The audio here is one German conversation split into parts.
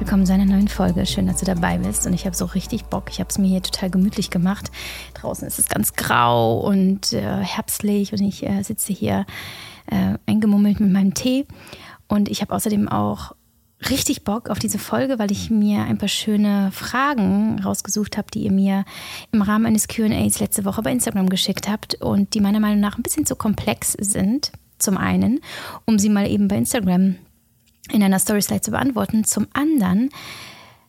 willkommen zu einer neuen Folge. Schön, dass du dabei bist. Und ich habe so richtig Bock. Ich habe es mir hier total gemütlich gemacht. Draußen ist es ganz grau und äh, herbstlich und ich äh, sitze hier äh, eingemummelt mit meinem Tee. Und ich habe außerdem auch richtig Bock auf diese Folge, weil ich mir ein paar schöne Fragen rausgesucht habe, die ihr mir im Rahmen eines QAs letzte Woche bei Instagram geschickt habt und die meiner Meinung nach ein bisschen zu komplex sind. Zum einen, um sie mal eben bei Instagram in einer Storyslide zu beantworten. Zum anderen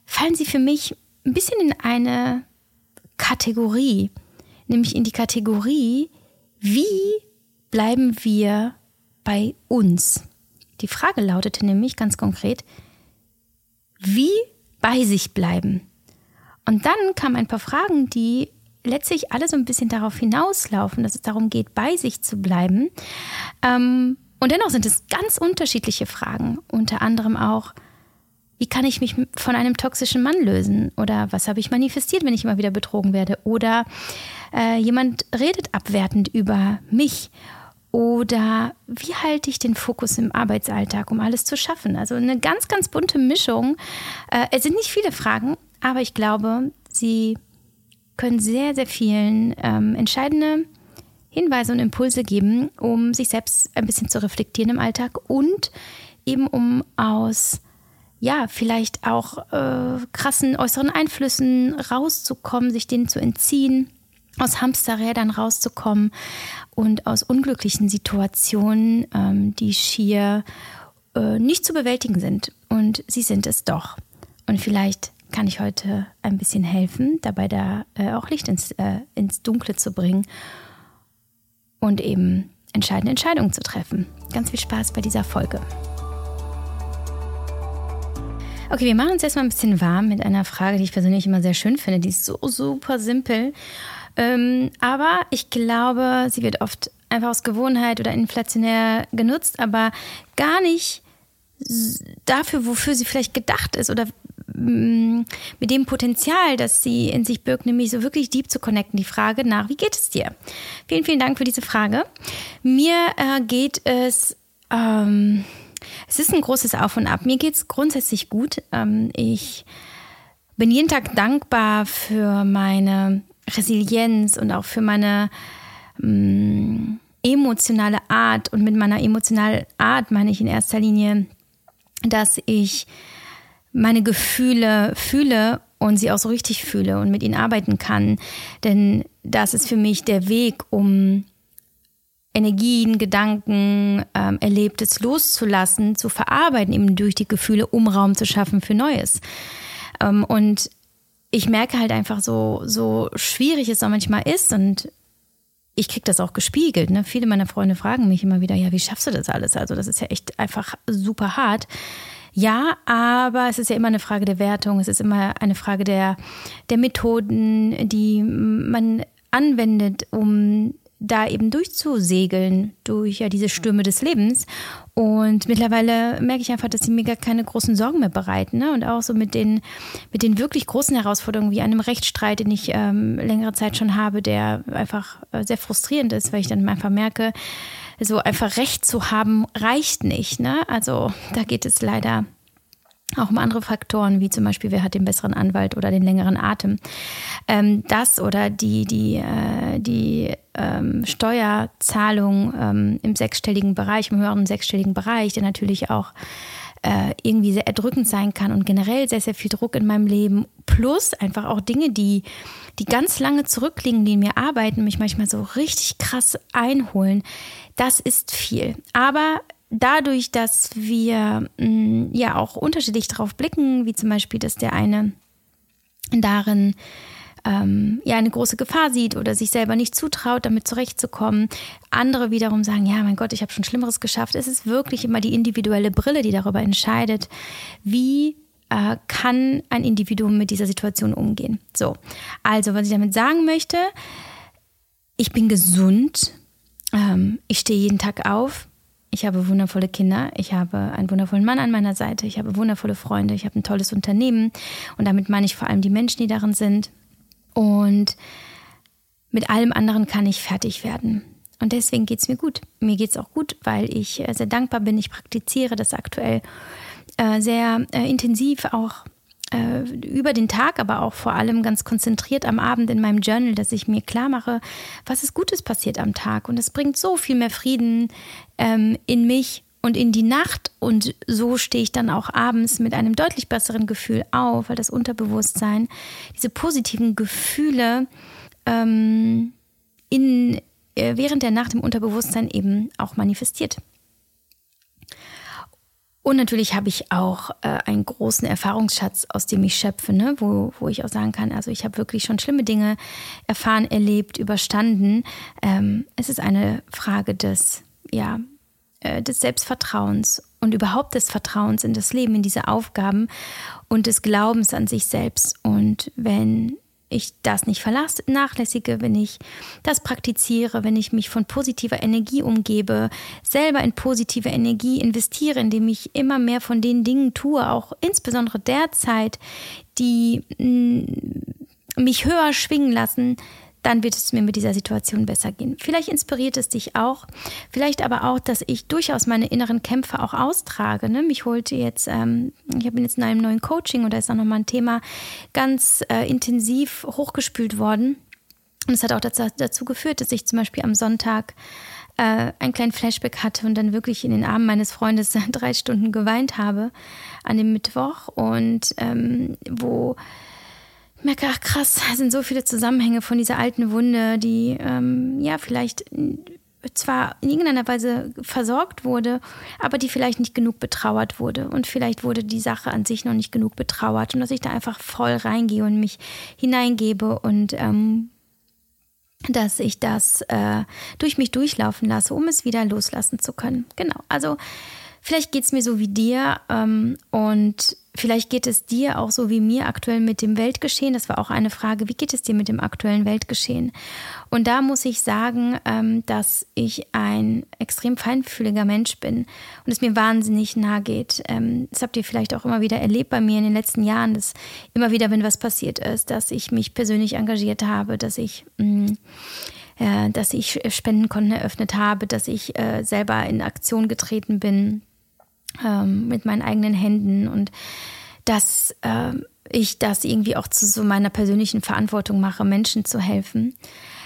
fallen sie für mich ein bisschen in eine Kategorie, nämlich in die Kategorie, wie bleiben wir bei uns? Die Frage lautete nämlich ganz konkret, wie bei sich bleiben? Und dann kamen ein paar Fragen, die letztlich alle so ein bisschen darauf hinauslaufen, dass es darum geht, bei sich zu bleiben. Ähm, und dennoch sind es ganz unterschiedliche Fragen. Unter anderem auch, wie kann ich mich von einem toxischen Mann lösen? Oder was habe ich manifestiert, wenn ich immer wieder betrogen werde? Oder äh, jemand redet abwertend über mich. Oder wie halte ich den Fokus im Arbeitsalltag, um alles zu schaffen? Also eine ganz, ganz bunte Mischung. Äh, es sind nicht viele Fragen, aber ich glaube, sie können sehr, sehr vielen ähm, entscheidende Hinweise und Impulse geben, um sich selbst ein bisschen zu reflektieren im Alltag und eben um aus ja, vielleicht auch äh, krassen äußeren Einflüssen rauszukommen, sich denen zu entziehen, aus Hamsterrädern rauszukommen und aus unglücklichen Situationen, ähm, die schier äh, nicht zu bewältigen sind. Und sie sind es doch. Und vielleicht kann ich heute ein bisschen helfen, dabei da äh, auch Licht ins, äh, ins Dunkle zu bringen und eben entscheidende Entscheidungen zu treffen. Ganz viel Spaß bei dieser Folge. Okay, wir machen uns erstmal ein bisschen warm mit einer Frage, die ich persönlich immer sehr schön finde. Die ist so super simpel. Ähm, aber ich glaube, sie wird oft einfach aus Gewohnheit oder inflationär genutzt, aber gar nicht dafür, wofür sie vielleicht gedacht ist oder mit dem Potenzial, das sie in sich birgt, nämlich so wirklich deep zu connecten, die Frage nach, wie geht es dir? Vielen, vielen Dank für diese Frage. Mir äh, geht es, ähm, es ist ein großes Auf und Ab. Mir geht es grundsätzlich gut. Ähm, ich bin jeden Tag dankbar für meine Resilienz und auch für meine ähm, emotionale Art. Und mit meiner emotionalen Art meine ich in erster Linie, dass ich meine Gefühle fühle und sie auch so richtig fühle und mit ihnen arbeiten kann. Denn das ist für mich der Weg, um Energien, Gedanken, ähm, Erlebtes loszulassen, zu verarbeiten, eben durch die Gefühle, um Raum zu schaffen für Neues. Ähm, und ich merke halt einfach so, so schwierig es auch manchmal ist und ich kriege das auch gespiegelt. Ne? Viele meiner Freunde fragen mich immer wieder, ja, wie schaffst du das alles? Also das ist ja echt einfach super hart. Ja, aber es ist ja immer eine Frage der Wertung, es ist immer eine Frage der, der Methoden, die man anwendet, um da eben durchzusegeln durch ja diese Stürme des Lebens. Und mittlerweile merke ich einfach, dass sie mir gar keine großen Sorgen mehr bereiten. Ne? Und auch so mit den, mit den wirklich großen Herausforderungen wie einem Rechtsstreit, den ich ähm, längere Zeit schon habe, der einfach äh, sehr frustrierend ist, weil ich dann einfach merke, so einfach Recht zu haben, reicht nicht. Ne? Also da geht es leider auch um andere Faktoren, wie zum Beispiel, wer hat den besseren Anwalt oder den längeren Atem. Ähm, das oder die, die, äh, die ähm, Steuerzahlung ähm, im sechsstelligen Bereich, im höheren sechsstelligen Bereich, der natürlich auch äh, irgendwie sehr erdrückend sein kann und generell sehr, sehr viel Druck in meinem Leben. Plus einfach auch Dinge, die, die ganz lange zurückliegen, die in mir arbeiten, mich manchmal so richtig krass einholen. Das ist viel. Aber dadurch, dass wir mh, mm, ja auch unterschiedlich darauf blicken, wie zum Beispiel, dass der eine darin ähm, ja eine große Gefahr sieht oder sich selber nicht zutraut, damit zurechtzukommen. Andere wiederum sagen, ja, mein Gott, ich habe schon Schlimmeres geschafft. Es ist wirklich immer die individuelle Brille, die darüber entscheidet, wie äh, kann ein Individuum mit dieser Situation umgehen. So, also was ich damit sagen möchte, ich bin gesund, ähm, ich stehe jeden Tag auf, ich habe wundervolle Kinder, ich habe einen wundervollen Mann an meiner Seite, ich habe wundervolle Freunde, ich habe ein tolles Unternehmen und damit meine ich vor allem die Menschen, die darin sind. Und mit allem anderen kann ich fertig werden. Und deswegen geht es mir gut. Mir geht es auch gut, weil ich äh, sehr dankbar bin. Ich praktiziere das aktuell äh, sehr äh, intensiv auch äh, über den Tag, aber auch vor allem ganz konzentriert am Abend in meinem Journal, dass ich mir klar mache, was ist Gutes passiert am Tag. Und es bringt so viel mehr Frieden ähm, in mich und in die Nacht. Und so stehe ich dann auch abends mit einem deutlich besseren Gefühl auf, weil das Unterbewusstsein diese positiven Gefühle ähm, in, äh, während der Nacht im Unterbewusstsein eben auch manifestiert. Und natürlich habe ich auch äh, einen großen Erfahrungsschatz, aus dem ich schöpfe, ne? wo, wo ich auch sagen kann, also ich habe wirklich schon schlimme Dinge erfahren, erlebt, überstanden. Ähm, es ist eine Frage des, ja, äh, des Selbstvertrauens und überhaupt des Vertrauens in das Leben, in diese Aufgaben und des Glaubens an sich selbst. Und wenn ich das nicht vernachlässige, wenn ich das praktiziere, wenn ich mich von positiver Energie umgebe, selber in positive Energie investiere, indem ich immer mehr von den Dingen tue, auch insbesondere derzeit, die mm, mich höher schwingen lassen, dann wird es mir mit dieser Situation besser gehen. Vielleicht inspiriert es dich auch, vielleicht aber auch, dass ich durchaus meine inneren Kämpfe auch austrage. Ne? Mich holte jetzt, ähm, ich bin jetzt in einem neuen Coaching und da ist auch nochmal ein Thema ganz äh, intensiv hochgespült worden. Und es hat auch dazu, dazu geführt, dass ich zum Beispiel am Sonntag äh, einen kleinen Flashback hatte und dann wirklich in den Armen meines Freundes drei Stunden geweint habe an dem Mittwoch und ähm, wo merke, ach krass, es sind so viele Zusammenhänge von dieser alten Wunde, die ähm, ja vielleicht zwar in irgendeiner Weise versorgt wurde, aber die vielleicht nicht genug betrauert wurde. Und vielleicht wurde die Sache an sich noch nicht genug betrauert. Und dass ich da einfach voll reingehe und mich hineingebe und ähm, dass ich das äh, durch mich durchlaufen lasse, um es wieder loslassen zu können. Genau. Also vielleicht geht es mir so wie dir ähm, und Vielleicht geht es dir auch so wie mir aktuell mit dem Weltgeschehen. Das war auch eine Frage. Wie geht es dir mit dem aktuellen Weltgeschehen? Und da muss ich sagen, ähm, dass ich ein extrem feinfühliger Mensch bin und es mir wahnsinnig nahe geht. Ähm, das habt ihr vielleicht auch immer wieder erlebt bei mir in den letzten Jahren, dass immer wieder, wenn was passiert ist, dass ich mich persönlich engagiert habe, dass ich mm, dass ich Spendenkonten eröffnet habe, dass ich äh, selber in Aktion getreten bin ähm, mit meinen eigenen Händen und dass äh, ich das irgendwie auch zu so meiner persönlichen Verantwortung mache, Menschen zu helfen.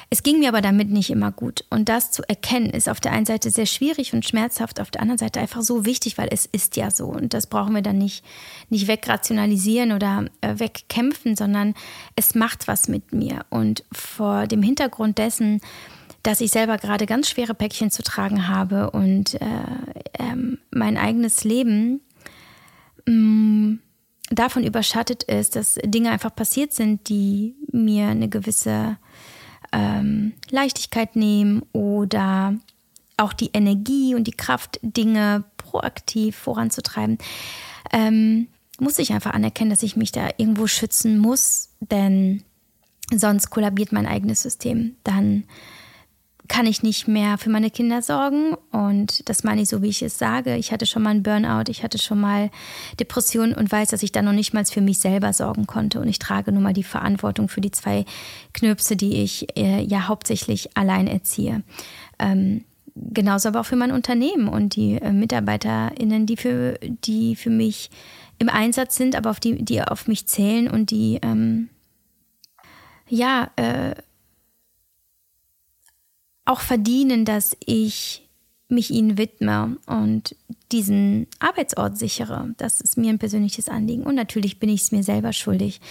Es ging mir aber damit nicht immer gut. Und das zu erkennen, ist auf der einen Seite sehr schwierig und schmerzhaft, auf der anderen Seite einfach so wichtig, weil es ist ja so. Und das brauchen wir dann nicht, nicht wegrationalisieren oder äh, wegkämpfen, sondern es macht was mit mir. Und vor dem Hintergrund dessen, dass ich selber gerade ganz schwere Päckchen zu tragen habe und äh, ähm, mein eigenes Leben mh, mm, davon überschattet ist, dass Dinge einfach passiert sind, die mir eine gewisse ähm, Leichtigkeit nehmen oder auch die Energie und die Kraft, Dinge proaktiv voranzutreiben, ähm, muss ich einfach anerkennen, dass ich mich da irgendwo schützen muss, denn sonst kollabiert mein eigenes System. Dann kann ich nicht mehr für meine Kinder sorgen. Und das meine ich so, wie ich es sage. Ich hatte schon mal einen Burnout, ich hatte schon mal Depressionen und weiß, dass ich dann noch nicht mal für mich selber sorgen konnte. Und ich trage nun mal die Verantwortung für die zwei Knirpse, die ich äh, ja hauptsächlich allein erziehe. Ähm, genauso aber auch für mein Unternehmen und die äh, MitarbeiterInnen, die für, die für mich im Einsatz sind, aber auf die, die auf mich zählen und die ähm, ja, äh, auch verdienen, dass ich mich ihnen widme und diesen Arbeitsort sichere. Das ist mir ein persönliches Anliegen. Und natürlich bin ich es mir selber schuldig.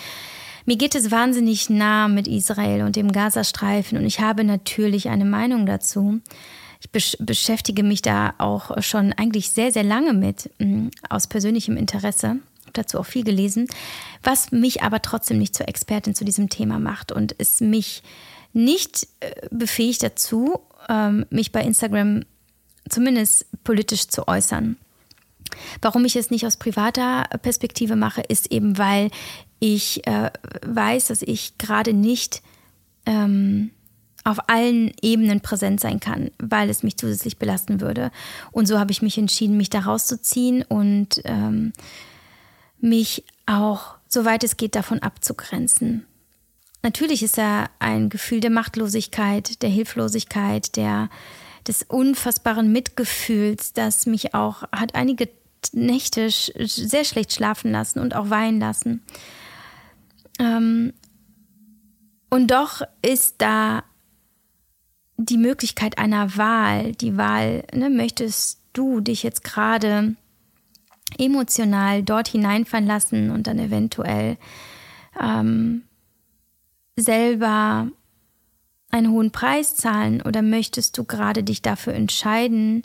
Mir geht es wahnsinnig nah mit Israel und dem Gazastreifen und ich habe natürlich eine Meinung dazu. Ich besch beschäftige mich da auch schon eigentlich sehr, sehr lange mit, mm, aus persönlichem Interesse. Habe dazu auch viel gelesen, was mich aber trotzdem nicht zur Expertin zu diesem Thema macht und es mich nicht äh, befähigt dazu, ähm, mich bei Instagram zumindest politisch zu äußern. Warum ich es nicht aus privater Perspektive mache, ist eben, weil ich äh, weiß, dass ich gerade nicht ähm, auf allen Ebenen präsent sein kann, weil es mich zusätzlich belasten würde. Und so habe ich mich entschieden, mich da rauszuziehen und ähm, mich auch, soweit es geht, davon abzugrenzen. Natürlich ist da ein Gefühl der Machtlosigkeit, der Hilflosigkeit, der, des unfassbaren Mitgefühls, das mich auch hat einige Nächte sehr schlecht schlafen lassen und auch weinen lassen. Ähm, und doch ist da die Möglichkeit einer Wahl, die Wahl, ne, möchtest du dich jetzt gerade emotional dort hineinfallen lassen und dann eventuell ähm, selber einen hohen Preis zahlen oder möchtest du gerade dich dafür entscheiden,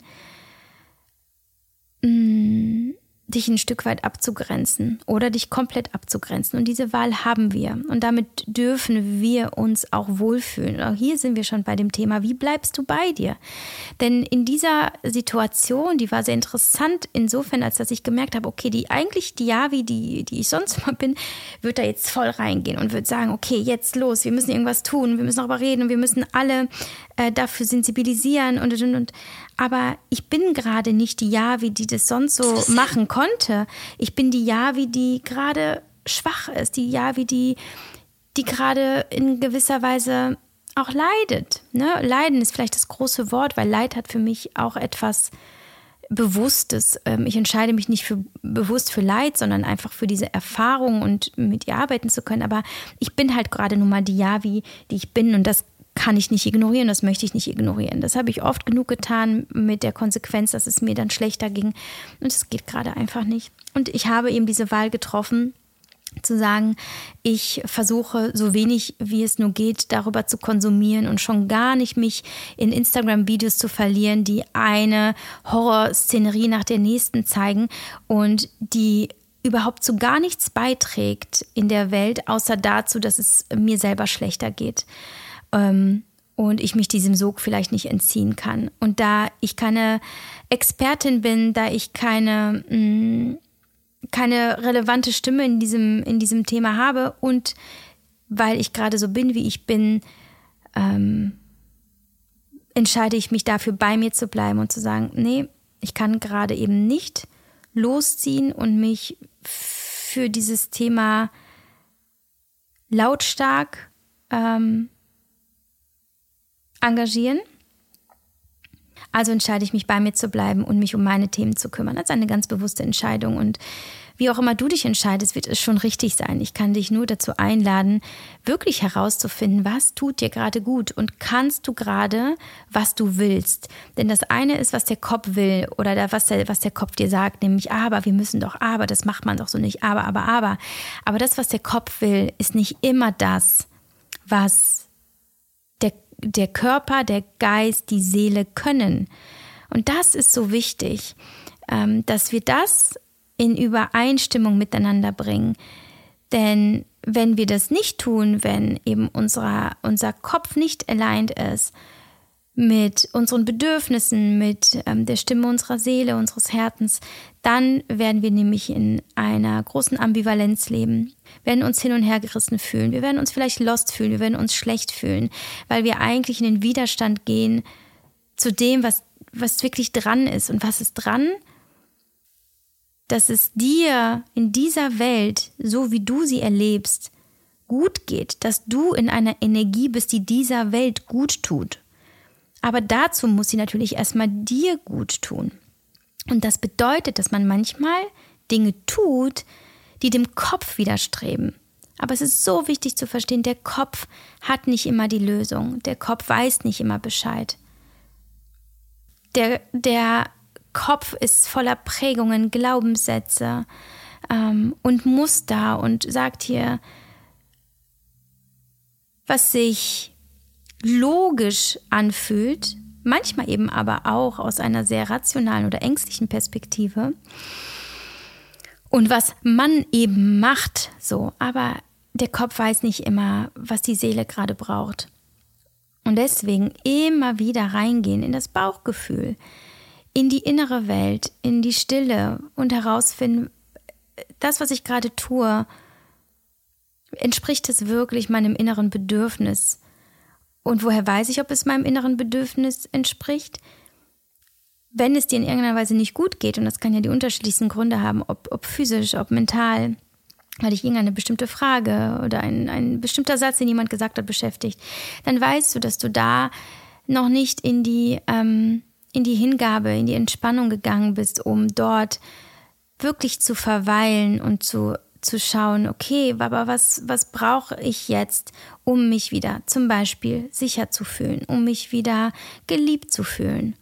mh, mm, dich ein Stück weit abzugrenzen oder dich komplett abzugrenzen. Und diese Wahl haben wir. Und damit dürfen wir uns auch wohlfühlen. Auch hier sind wir schon bei dem Thema, wie bleibst du bei dir? Denn in dieser Situation, die war sehr interessant insofern, als dass ich gemerkt habe, okay, die eigentlich die Javi, die, die ich sonst immer bin, wird da jetzt voll reingehen und wird sagen, okay, jetzt los, wir müssen irgendwas tun, wir müssen darüber reden wir müssen alle äh, dafür sensibilisieren und, und, und. Aber ich bin gerade nicht die Javi, die das sonst so machen konnte. Ich bin die Javi, die gerade schwach ist, die Javi, die, die gerade in gewisser Weise auch leidet. Ne? Leiden ist vielleicht das große Wort, weil Leid hat für mich auch etwas Bewusstes. Ähm, ich entscheide mich nicht für, bewusst für Leid, sondern einfach für diese Erfahrung und mit ihr arbeiten zu können. Aber ich bin halt gerade nun mal die Javi, die ich bin und das kann ich nicht ignorieren, das möchte ich nicht ignorieren. Das habe ich oft genug getan mit der Konsequenz, dass es mir dann schlechter ging. Und es geht gerade einfach nicht. Und ich habe eben diese Wahl getroffen, zu sagen, ich versuche so wenig wie es nur geht darüber zu konsumieren und schon gar nicht mich in Instagram-Videos zu verlieren, die eine Horrorszenerie nach der nächsten zeigen und die überhaupt zu gar nichts beiträgt in der Welt, außer dazu, dass es mir selber schlechter geht ähm, und ich mich diesem Sog vielleicht nicht entziehen kann. Und da ich keine Expertin bin, da ich keine, mh, mm, keine relevante Stimme in diesem, in diesem Thema habe und weil ich gerade so bin, wie ich bin, ähm, entscheide ich mich dafür, bei mir zu bleiben und zu sagen, nee, ich kann gerade eben nicht losziehen und mich für dieses Thema lautstark ähm, engagieren. Also entscheide ich mich bei mir zu bleiben und mich um meine Themen zu kümmern. Das ist eine ganz bewusste Entscheidung. Und wie auch immer du dich entscheidest, wird es schon richtig sein. Ich kann dich nur dazu einladen, wirklich herauszufinden, was tut dir gerade gut und kannst du gerade, was du willst. Denn das eine ist, was der Kopf will oder was der, was der Kopf dir sagt, nämlich aber, wir müssen doch aber, das macht man doch so nicht, aber, aber, aber. Aber das, was der Kopf will, ist nicht immer das, was der Körper, der Geist, die Seele können. Und das ist so wichtig, ähm, dass wir das in Übereinstimmung miteinander bringen. Denn wenn wir das nicht tun, wenn eben unser, unser Kopf nicht aligned ist mit unseren Bedürfnissen, mit ähm, der Stimme unserer Seele, unseres Herzens, dann werden wir nämlich in einer großen Ambivalenz leben, werden uns hin und her gerissen fühlen, wir werden uns vielleicht lost fühlen, wir werden uns schlecht fühlen, weil wir eigentlich in den Widerstand gehen zu dem, was, was wirklich dran ist. Und was ist dran? Dass es dir in dieser Welt, so wie du sie erlebst, gut geht, dass du in einer Energie bist, die dieser Welt gut tut. Aber dazu muss sie natürlich erstmal dir gut tun. Und das bedeutet, dass man manchmal Dinge tut, die dem Kopf widerstreben. Aber es ist so wichtig zu verstehen, der Kopf hat nicht immer die Lösung. Der Kopf weiß nicht immer Bescheid. Der, der Kopf ist voller Prägungen, Glaubenssätze ähm, und Muster und sagt hier, was sich logisch anfühlt, manchmal eben aber auch aus einer sehr rationalen oder ängstlichen Perspektive. Und was man eben macht, so, aber der Kopf weiß nicht immer, was die Seele gerade braucht. Und deswegen immer wieder reingehen in das Bauchgefühl, in die innere Welt, in die Stille und herausfinden, das, was ich gerade tue, entspricht es wirklich meinem inneren Bedürfnis? Und woher weiß ich, ob es meinem inneren Bedürfnis entspricht? Wenn es dir in irgendeiner Weise nicht gut geht, und das kann ja die unterschiedlichsten Gründe haben, ob, ob physisch, ob mental, weil dich irgendeine bestimmte Frage oder ein, ein bestimmter Satz, den jemand gesagt hat, beschäftigt, dann weißt du, dass du da noch nicht in die, ähm, in die Hingabe, in die Entspannung gegangen bist, um dort wirklich zu verweilen und zu, zu schauen, okay, aber was, was brauche ich jetzt, um mich wieder zum Beispiel sicher zu fühlen, um mich wieder geliebt zu fühlen,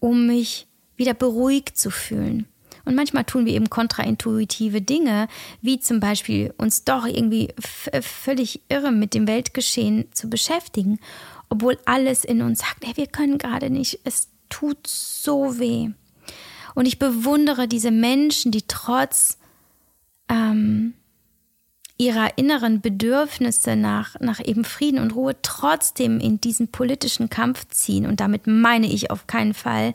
um mich wieder beruhigt zu fühlen. Und manchmal tun wir eben kontraintuitive Dinge, wie zum Beispiel uns doch irgendwie völlig irre mit dem Weltgeschehen zu beschäftigen, obwohl alles in uns sagt, hey, wir können gerade nicht, es tut so weh. Und ich bewundere diese Menschen, die trotz ähm, ihrer inneren Bedürfnisse nach, nach eben Frieden und Ruhe trotzdem in diesen politischen Kampf ziehen. Und damit meine ich auf keinen Fall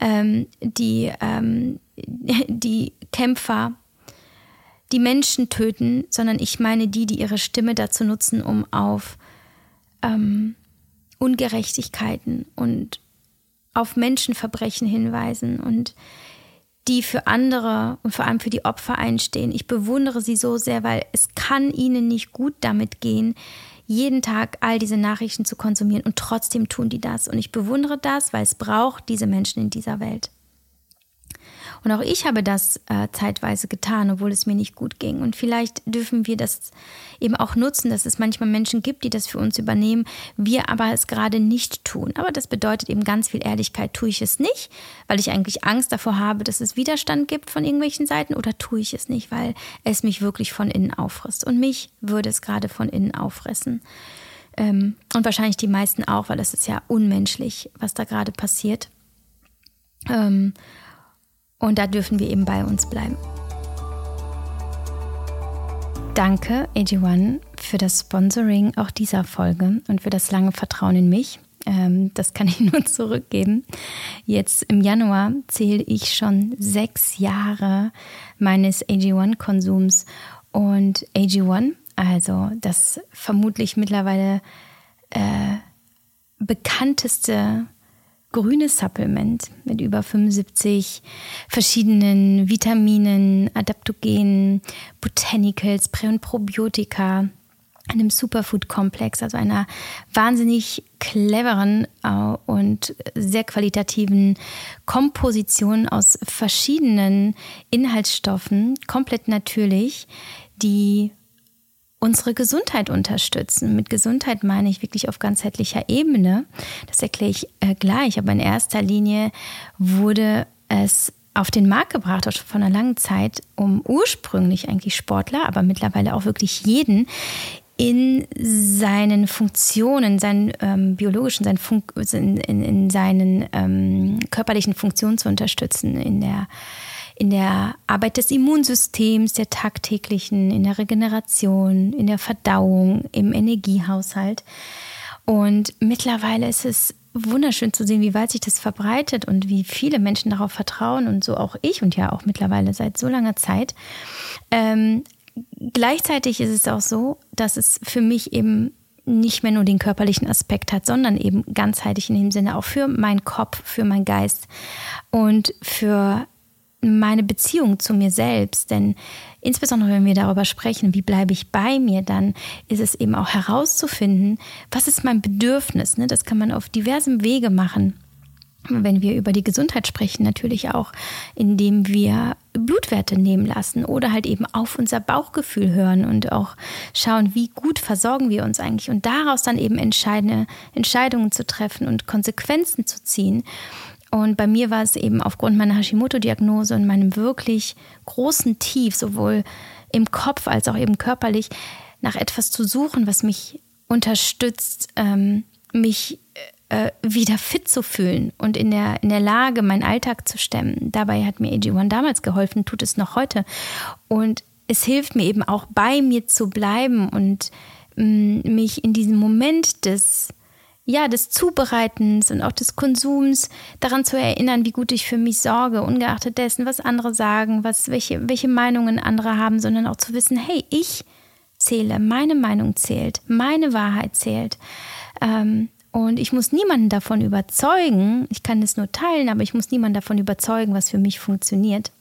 ähm, die, ähm, die Kämpfer, die Menschen töten, sondern ich meine die, die ihre Stimme dazu nutzen, um auf ähm, Ungerechtigkeiten und auf Menschenverbrechen hinweisen und die für andere und vor allem für die Opfer einstehen. Ich bewundere sie so sehr, weil es kann ihnen nicht gut damit gehen, jeden Tag all diese Nachrichten zu konsumieren und trotzdem tun die das. Und ich bewundere das, weil es braucht diese Menschen in dieser Welt. Und auch ich habe das äh, zeitweise getan, obwohl es mir nicht gut ging. Und vielleicht dürfen wir das eben auch nutzen, dass es manchmal Menschen gibt, die das für uns übernehmen, wir aber es gerade nicht tun. Aber das bedeutet eben ganz viel Ehrlichkeit. Tue ich es nicht, weil ich eigentlich Angst davor habe, dass es Widerstand gibt von irgendwelchen Seiten oder tue ich es nicht, weil es mich wirklich von innen auffrisst. Und mich würde es gerade von innen auffressen. Ähm, und wahrscheinlich die meisten auch, weil es ist ja unmenschlich, was da gerade passiert. Und da dürfen wir eben bei uns bleiben. Danke, AG1, für das Sponsoring auch dieser Folge und für das lange Vertrauen in mich. Ähm, das kann ich nur zurückgeben. Jetzt im Januar zähle ich schon sechs Jahre meines AG1-Konsums und AG1, also das vermutlich mittlerweile äh, bekannteste grünes Supplement mit über 75 verschiedenen Vitaminen, Adaptogenen, Botanicals, Prä- und Probiotika, einem Superfood-Komplex, also einer wahnsinnig cleveren äh, und sehr qualitativen Komposition aus verschiedenen Inhaltsstoffen, komplett natürlich, die unsere Gesundheit unterstützen. Mit Gesundheit meine ich wirklich auf ganzheitlicher Ebene. Das erkläre ich äh, gleich. Aber in erster Linie wurde es auf den Markt gebracht, auch schon vor einer langen Zeit, um ursprünglich eigentlich Sportler, aber mittlerweile auch wirklich jeden in seinen Funktionen, seinen ähm, biologischen, seinen Funk in, in, in seinen ähm, körperlichen Funktionen zu unterstützen, in der in der Arbeit des Immunsystems, der tagtäglichen, in der Regeneration, in der Verdauung, im Energiehaushalt. Und mittlerweile ist es wunderschön zu sehen, wie weit sich das verbreitet und wie viele Menschen darauf vertrauen und so auch ich und ja auch mittlerweile seit so langer Zeit. Ähm, gleichzeitig ist es auch so, dass es für mich eben nicht mehr nur den körperlichen Aspekt hat, sondern eben ganzheitlich in dem Sinne auch für meinen Kopf, für meinen Geist und für meine Beziehung zu mir selbst. Denn insbesondere wenn wir darüber sprechen, wie bleibe ich bei mir, dann ist es eben auch herauszufinden, was ist mein Bedürfnis. Ne? Das kann man auf diversen Wege machen. Wenn wir über die Gesundheit sprechen, natürlich auch, indem wir Blutwerte nehmen lassen oder halt eben auf unser Bauchgefühl hören und auch schauen, wie gut versorgen wir uns eigentlich und daraus dann eben entscheidende Entscheidungen zu treffen und Konsequenzen zu ziehen. Und bei mir war es eben aufgrund meiner Hashimoto-Diagnose und meinem wirklich großen Tief, sowohl im Kopf als auch eben körperlich, nach etwas zu suchen, was mich unterstützt, ähm, mich äh, wieder fit zu fühlen und in der, in der Lage, meinen Alltag zu stemmen. Dabei hat mir AG1 damals geholfen, tut es noch heute. Und es hilft mir eben auch bei mir zu bleiben und mh, mm, mich in diesem Moment des ja, des Zubereitens und auch des Konsums daran zu erinnern, wie gut ich für mich sorge, ungeachtet dessen, was andere sagen, was, welche, welche Meinungen andere haben, sondern auch zu wissen, hey, ich zähle, meine Meinung zählt, meine Wahrheit zählt. Ähm, und ich muss niemanden davon überzeugen, ich kann es nur teilen, aber ich muss niemanden davon überzeugen, was für mich funktioniert.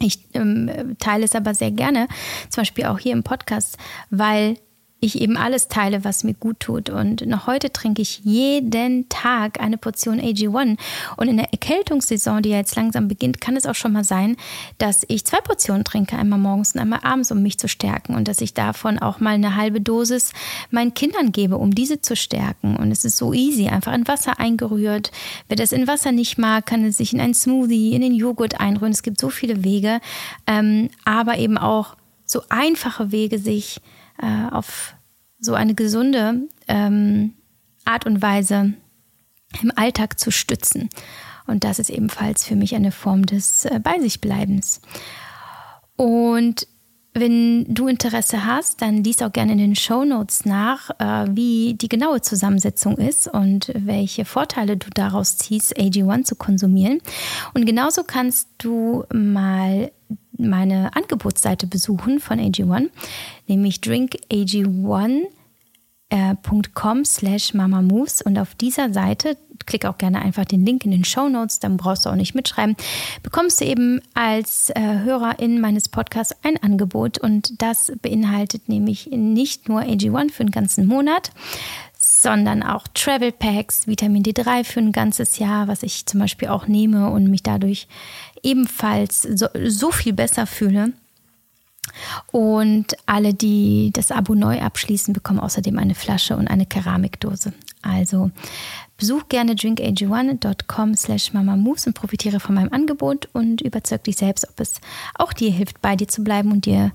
Ich ähm, teile es aber sehr gerne, zum Beispiel auch hier im Podcast, weil ich eben alles teile, was mir gut tut. Und noch heute trinke ich jeden Tag eine Portion AG1. Und in der Erkältungssaison, die ja jetzt langsam beginnt, kann es auch schon mal sein, dass ich zwei Portionen trinke, einmal morgens und einmal abends, um mich zu stärken. Und dass ich davon auch mal eine halbe Dosis meinen Kindern gebe, um diese zu stärken. Und es ist so easy, einfach in Wasser eingerührt. Wer das in Wasser nicht mag, kann es sich in einen Smoothie, in den Joghurt einrühren. Es gibt so viele Wege, ähm, aber eben auch so einfache Wege, sich äh, auf so eine gesunde ähm, Art und Weise im Alltag zu stützen. Und das ist ebenfalls für mich eine Form des äh, Bei sich Bleibens. Und wenn du Interesse hast, dann liest auch gerne in den Show Notes nach, äh, wie die genaue Zusammensetzung ist und welche Vorteile du daraus ziehst, AG1 zu konsumieren. Und genauso kannst du mal meine Angebotsseite besuchen von AG1, nämlich drinkag1.com äh, slash mamamoves. Und auf dieser Seite, klick auch gerne einfach den Link in den Show Notes, dann brauchst du auch nicht mitschreiben, bekommst du eben als äh, Hörerin meines Podcasts ein Angebot. Und das beinhaltet nämlich nicht nur AG1 für einen ganzen Monat, sondern auch Travel Packs, Vitamin D3 für ein ganzes Jahr, was ich zum Beispiel auch nehme und mich dadurch ebenfalls so, so viel besser fühle. Und alle, die das Abo neu abschließen, bekommen außerdem eine Flasche und eine Keramikdose. Also besuch gerne drinkag1.com slash mamamoves und profitiere von meinem Angebot und überzeug dich selbst, ob es auch dir hilft, bei dir zu bleiben und dir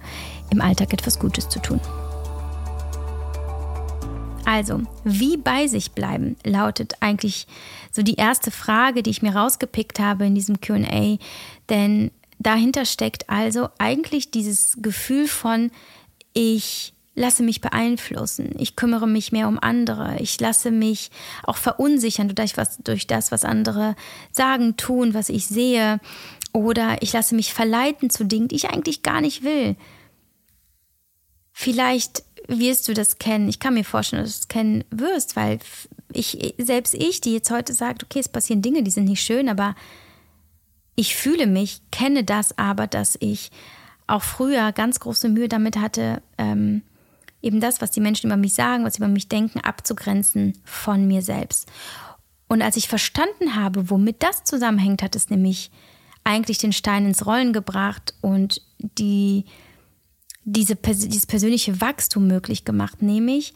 im Alltag etwas Gutes zu tun. Also, wie bei sich bleiben, lautet eigentlich so die erste Frage, die ich mir rausgepickt habe in diesem QA. Denn dahinter steckt also eigentlich dieses Gefühl von, ich lasse mich beeinflussen, ich kümmere mich mehr um andere, ich lasse mich auch verunsichern durch, was, durch das, was andere sagen, tun, was ich sehe, oder ich lasse mich verleiten zu Dingen, die ich eigentlich gar nicht will. Vielleicht wirst du das kennen. Ich kann mir vorstellen, dass du es kennen wirst, weil ich, selbst ich, die jetzt heute sagt, okay, es passieren Dinge, die sind nicht schön, aber ich fühle mich, kenne das aber, dass ich auch früher ganz große Mühe damit hatte, ähm, eben das, was die Menschen über mich sagen, was sie über mich denken, abzugrenzen von mir selbst. Und als ich verstanden habe, womit das zusammenhängt, hat es nämlich eigentlich den Stein ins Rollen gebracht und die diese, dieses persönliche Wachstum möglich gemacht, nämlich,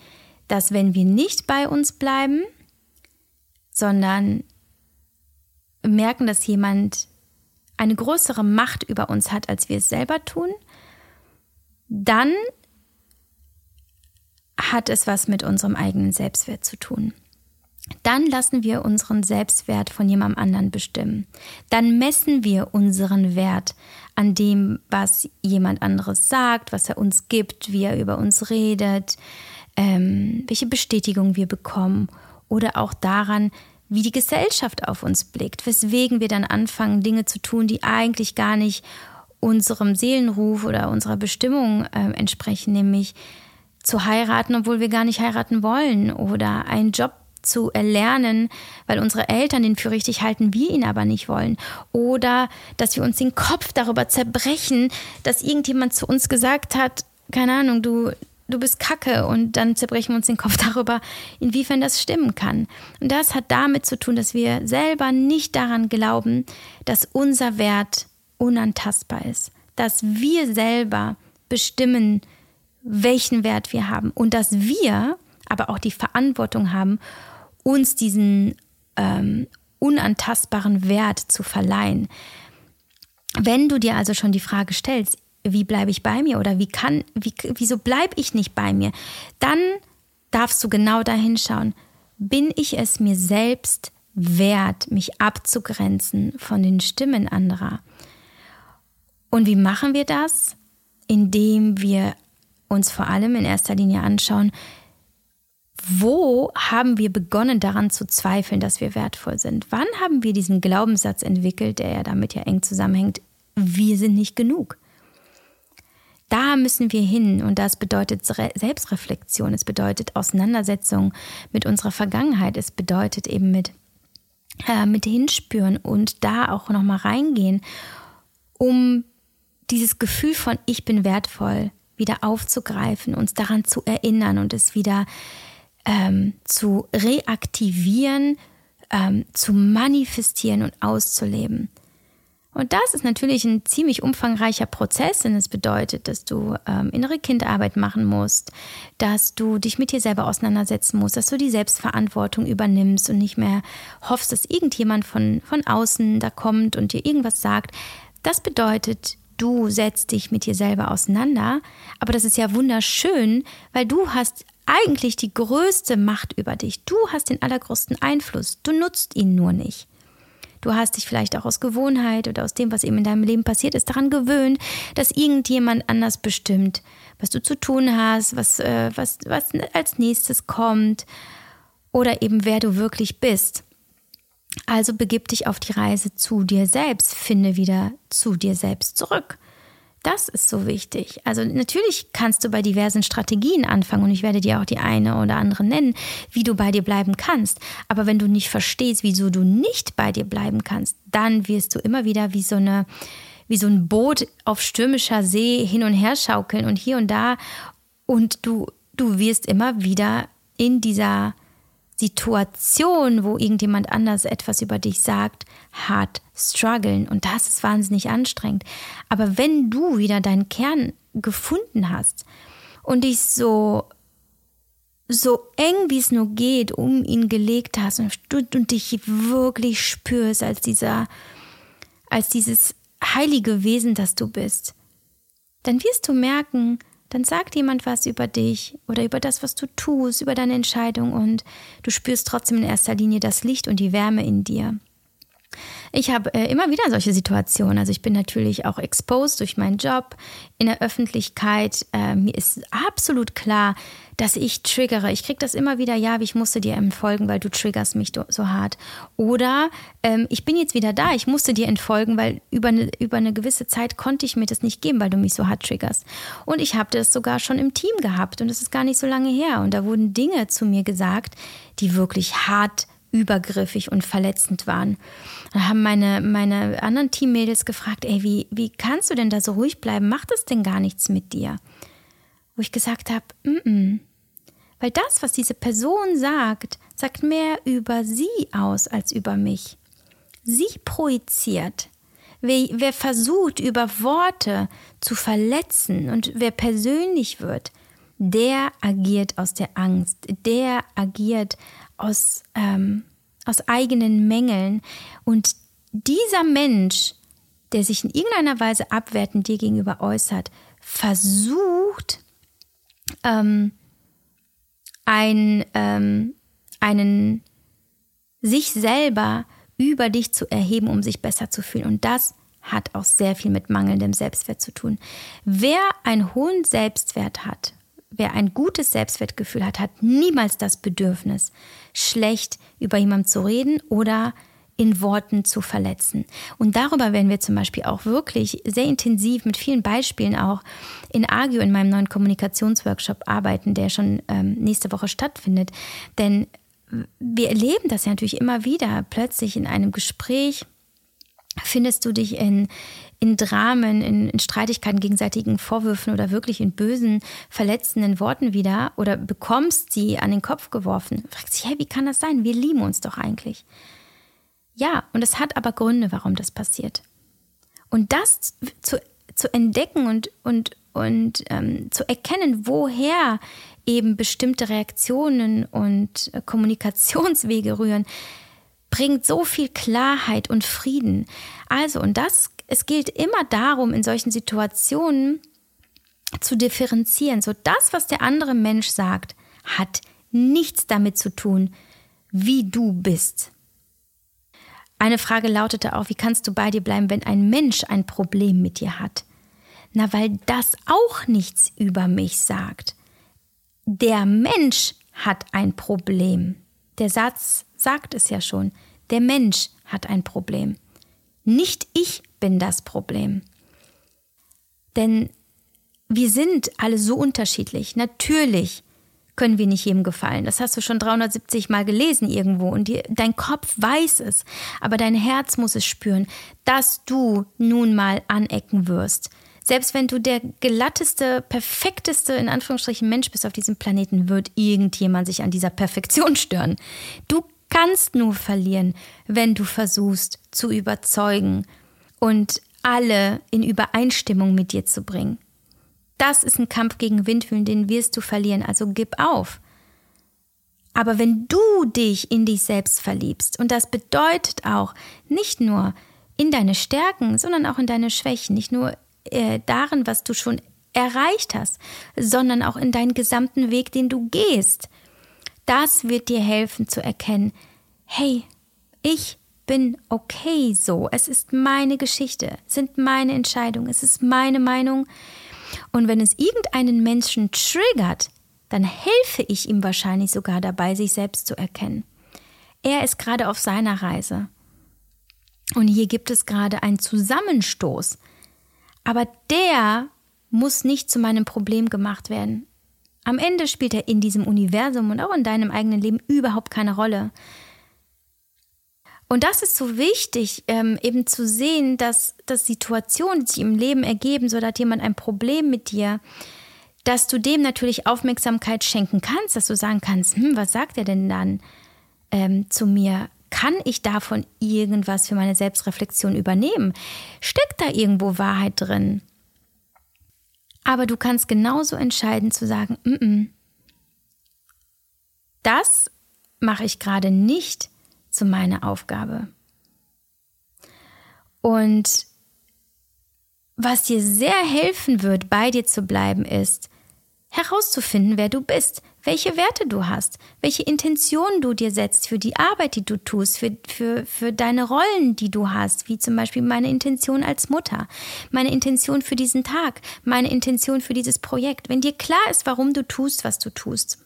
dass wenn wir nicht bei uns bleiben, sondern merken, dass jemand eine größere Macht über uns hat, als wir es selber tun, dann hat es was mit unserem eigenen Selbstwert zu tun. Dann lassen wir unseren Selbstwert von jemandem anderen bestimmen. Dann messen wir unseren Wert an dem, was jemand anderes sagt, was er uns gibt, wie er über uns redet, ähm, welche Bestätigung wir bekommen oder auch daran, wie die Gesellschaft auf uns blickt, weswegen wir dann anfangen, Dinge zu tun, die eigentlich gar nicht unserem Seelenruf oder unserer Bestimmung äh, entsprechen, nämlich zu heiraten, obwohl wir gar nicht heiraten wollen oder einen Job zu erlernen, weil unsere Eltern den für richtig halten, wir ihn aber nicht wollen. Oder dass wir uns den Kopf darüber zerbrechen, dass irgendjemand zu uns gesagt hat, keine Ahnung, du, du bist kacke und dann zerbrechen wir uns den Kopf darüber, inwiefern das stimmen kann. Und das hat damit zu tun, dass wir selber nicht daran glauben, dass unser Wert unantastbar ist, dass wir selber bestimmen, welchen Wert wir haben und dass wir aber auch die Verantwortung haben, uns diesen ähm, unantastbaren Wert zu verleihen. Wenn du dir also schon die Frage stellst, wie bleibe ich bei mir oder wie kann, wie, wieso bleibe ich nicht bei mir, dann darfst du genau dahin schauen. Bin ich es mir selbst wert, mich abzugrenzen von den Stimmen anderer? Und wie machen wir das? Indem wir uns vor allem in erster Linie anschauen, wo haben wir begonnen daran zu zweifeln, dass wir wertvoll sind? Wann haben wir diesen Glaubenssatz entwickelt, der ja damit ja eng zusammenhängt, wir sind nicht genug? Da müssen wir hin und das bedeutet Selbstreflexion, es bedeutet Auseinandersetzung mit unserer Vergangenheit, es bedeutet eben mit, äh, mit hinspüren und da auch nochmal reingehen, um dieses Gefühl von ich bin wertvoll wieder aufzugreifen, uns daran zu erinnern und es wieder ähm, zu reaktivieren, ähm, zu manifestieren und auszuleben. Und das ist natürlich ein ziemlich umfangreicher Prozess, denn es bedeutet, dass du ähm, innere Kindarbeit machen musst, dass du dich mit dir selber auseinandersetzen musst, dass du die Selbstverantwortung übernimmst und nicht mehr hoffst, dass irgendjemand von, von außen da kommt und dir irgendwas sagt. Das bedeutet, du setzt dich mit dir selber auseinander, aber das ist ja wunderschön, weil du hast eigentlich die größte Macht über dich. Du hast den allergrößten Einfluss, du nutzt ihn nur nicht. Du hast dich vielleicht auch aus Gewohnheit oder aus dem, was eben in deinem Leben passiert ist, daran gewöhnt, dass irgendjemand anders bestimmt, was du zu tun hast, was, äh, was, was als nächstes kommt oder eben wer du wirklich bist. Also begib dich auf die Reise zu dir selbst, finde wieder zu dir selbst zurück. Das ist so wichtig. Also natürlich kannst du bei diversen Strategien anfangen und ich werde dir auch die eine oder andere nennen, wie du bei dir bleiben kannst. Aber wenn du nicht verstehst, wieso du nicht bei dir bleiben kannst, dann wirst du immer wieder wie so eine wie so ein Boot auf stürmischer See hin und her schaukeln und hier und da und du du wirst immer wieder in dieser Situation, wo irgendjemand anders etwas über dich sagt, hart strugglen. Und das ist wahnsinnig anstrengend. Aber wenn du wieder deinen Kern gefunden hast und dich so, so eng wie es nur geht um ihn gelegt hast und, und dich wirklich spürst als dieser, als dieses heilige Wesen, das du bist, dann wirst du merken, dann sagt jemand was über dich oder über das, was du tust, über deine Entscheidung und du spürst trotzdem in erster Linie das Licht und die Wärme in dir. Ich habe äh, immer wieder solche Situationen. Also ich bin natürlich auch exposed durch meinen Job in der Öffentlichkeit. Äh, mir ist absolut klar, dass ich triggere. Ich kriege das immer wieder, ja, ich musste dir entfolgen, weil du triggerst mich so hart. Oder ähm, ich bin jetzt wieder da, ich musste dir entfolgen, weil über eine, über eine gewisse Zeit konnte ich mir das nicht geben, weil du mich so hart triggerst. Und ich habe das sogar schon im Team gehabt und es ist gar nicht so lange her. Und da wurden Dinge zu mir gesagt, die wirklich hart übergriffig und verletzend waren. Da haben meine, meine anderen Teammädels gefragt, ey, wie, wie kannst du denn da so ruhig bleiben? Macht das denn gar nichts mit dir? Wo ich gesagt habe, mm -mm. weil das, was diese Person sagt, sagt mehr über sie aus als über mich. Sie projiziert. Wer, wer versucht, über Worte zu verletzen und wer persönlich wird, der agiert aus der Angst, der agiert aus, ähm, aus eigenen Mängeln. Und dieser Mensch, der sich in irgendeiner Weise abwertend dir gegenüber äußert, versucht, ähm, ein, ähm, einen sich selber über dich zu erheben, um sich besser zu fühlen. Und das hat auch sehr viel mit mangelndem Selbstwert zu tun. Wer einen hohen Selbstwert hat, wer ein gutes Selbstwertgefühl hat, hat niemals das Bedürfnis, schlecht über jemanden zu reden oder in Worten zu verletzen. Und darüber werden wir zum Beispiel auch wirklich sehr intensiv mit vielen Beispielen auch in Agio in meinem neuen Kommunikationsworkshop arbeiten, der schon ähm, nächste Woche stattfindet. Denn wir erleben das ja natürlich immer wieder. Plötzlich in einem Gespräch findest du dich in, in Dramen, in, in Streitigkeiten, gegenseitigen Vorwürfen oder wirklich in bösen, verletzenden Worten wieder oder bekommst sie an den Kopf geworfen. Fragst dich, hey, wie kann das sein? Wir lieben uns doch eigentlich. Ja, und es hat aber Gründe, warum das passiert. Und das zu, zu entdecken und, und, und ähm, zu erkennen, woher eben bestimmte Reaktionen und äh, Kommunikationswege rühren, bringt so viel Klarheit und Frieden. Also, und das es gilt immer darum, in solchen Situationen zu differenzieren. So das, was der andere Mensch sagt, hat nichts damit zu tun, wie du bist. Eine Frage lautete auch, wie kannst du bei dir bleiben, wenn ein Mensch ein Problem mit dir hat? Na, weil das auch nichts über mich sagt. Der Mensch hat ein Problem. Der Satz sagt es ja schon. Der Mensch hat ein Problem. Nicht ich bin das Problem. Denn wir sind alle so unterschiedlich. Natürlich können wir nicht jedem gefallen. Das hast du schon 370 Mal gelesen irgendwo und die, dein Kopf weiß es, aber dein Herz muss es spüren, dass du nun mal anecken wirst, Selbst wenn du der glatteste, perfekteste, in Anführungsstrichen Mensch bist auf diesem Planeten, wird irgendjemand sich an dieser Perfektion stören. Du kannst nur verlieren, wenn du versuchst zu überzeugen und alle in Übereinstimmung mit dir zu bringen. Das ist ein Kampf gegen Windmühlen, den wirst du verlieren, also gib auf. Aber wenn du dich in dich selbst verliebst, und das bedeutet auch nicht nur in deine Stärken, sondern auch in deine Schwächen, nicht nur äh, darin, was du schon erreicht hast, sondern auch in deinen gesamten Weg, den du gehst, das wird dir helfen zu erkennen, hey, ich bin okay so, es ist meine Geschichte, es sind meine Entscheidungen, es ist meine Meinung. Und wenn es irgendeinen Menschen triggert, dann helfe ich ihm wahrscheinlich sogar dabei, sich selbst zu erkennen. Er ist gerade auf seiner Reise. Und hier gibt es gerade einen Zusammenstoß. Aber der muss nicht zu meinem Problem gemacht werden. Am Ende spielt er in diesem Universum und auch in deinem eigenen Leben überhaupt keine Rolle. Und das ist so wichtig, ähm, eben zu sehen, dass, dass Situationen, die sich im Leben ergeben, so hat jemand ein Problem mit dir, dass du dem natürlich Aufmerksamkeit schenken kannst, dass du sagen kannst, hm, was sagt er denn dann ähm, zu mir? Kann ich davon irgendwas für meine Selbstreflexion übernehmen? Steckt da irgendwo Wahrheit drin? Aber du kannst genauso entscheiden zu sagen, mm -mm, das mache ich gerade nicht zu meiner Aufgabe. Und was dir sehr helfen wird, bei dir zu bleiben, ist, herauszufinden, wer du bist, welche Werte du hast, welche Intentionen du dir setzt für die Arbeit, die du tust, für, für, für deine Rollen, die du hast, wie zum Beispiel meine Intention als Mutter, meine Intention für diesen Tag, meine Intention für dieses Projekt. Wenn dir klar ist, warum du tust, was du tust,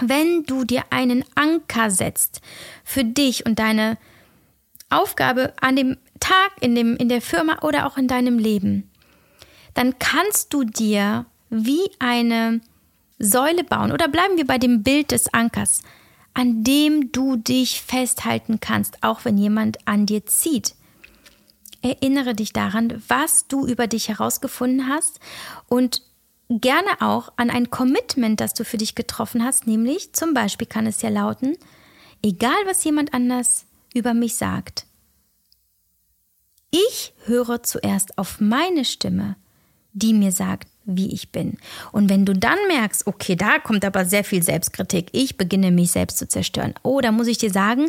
wenn du dir einen Anker setzt für dich und deine Aufgabe an dem Tag, in, dem, in der Firma oder auch in deinem Leben, dann kannst du dir wie eine Säule bauen. Oder bleiben wir bei dem Bild des Ankers, an dem du dich festhalten kannst, auch wenn jemand an dir zieht. Erinnere dich daran, was du über dich herausgefunden hast und gerne auch an ein Commitment, das du für dich getroffen hast, nämlich zum Beispiel kann es ja lauten, egal was jemand anders über mich sagt, ich höre zuerst auf meine Stimme, die mir sagt, wie ich bin. Und wenn du dann merkst, okay, da kommt aber sehr viel Selbstkritik, ich beginne mich selbst zu zerstören. Oh, da muss ich dir sagen,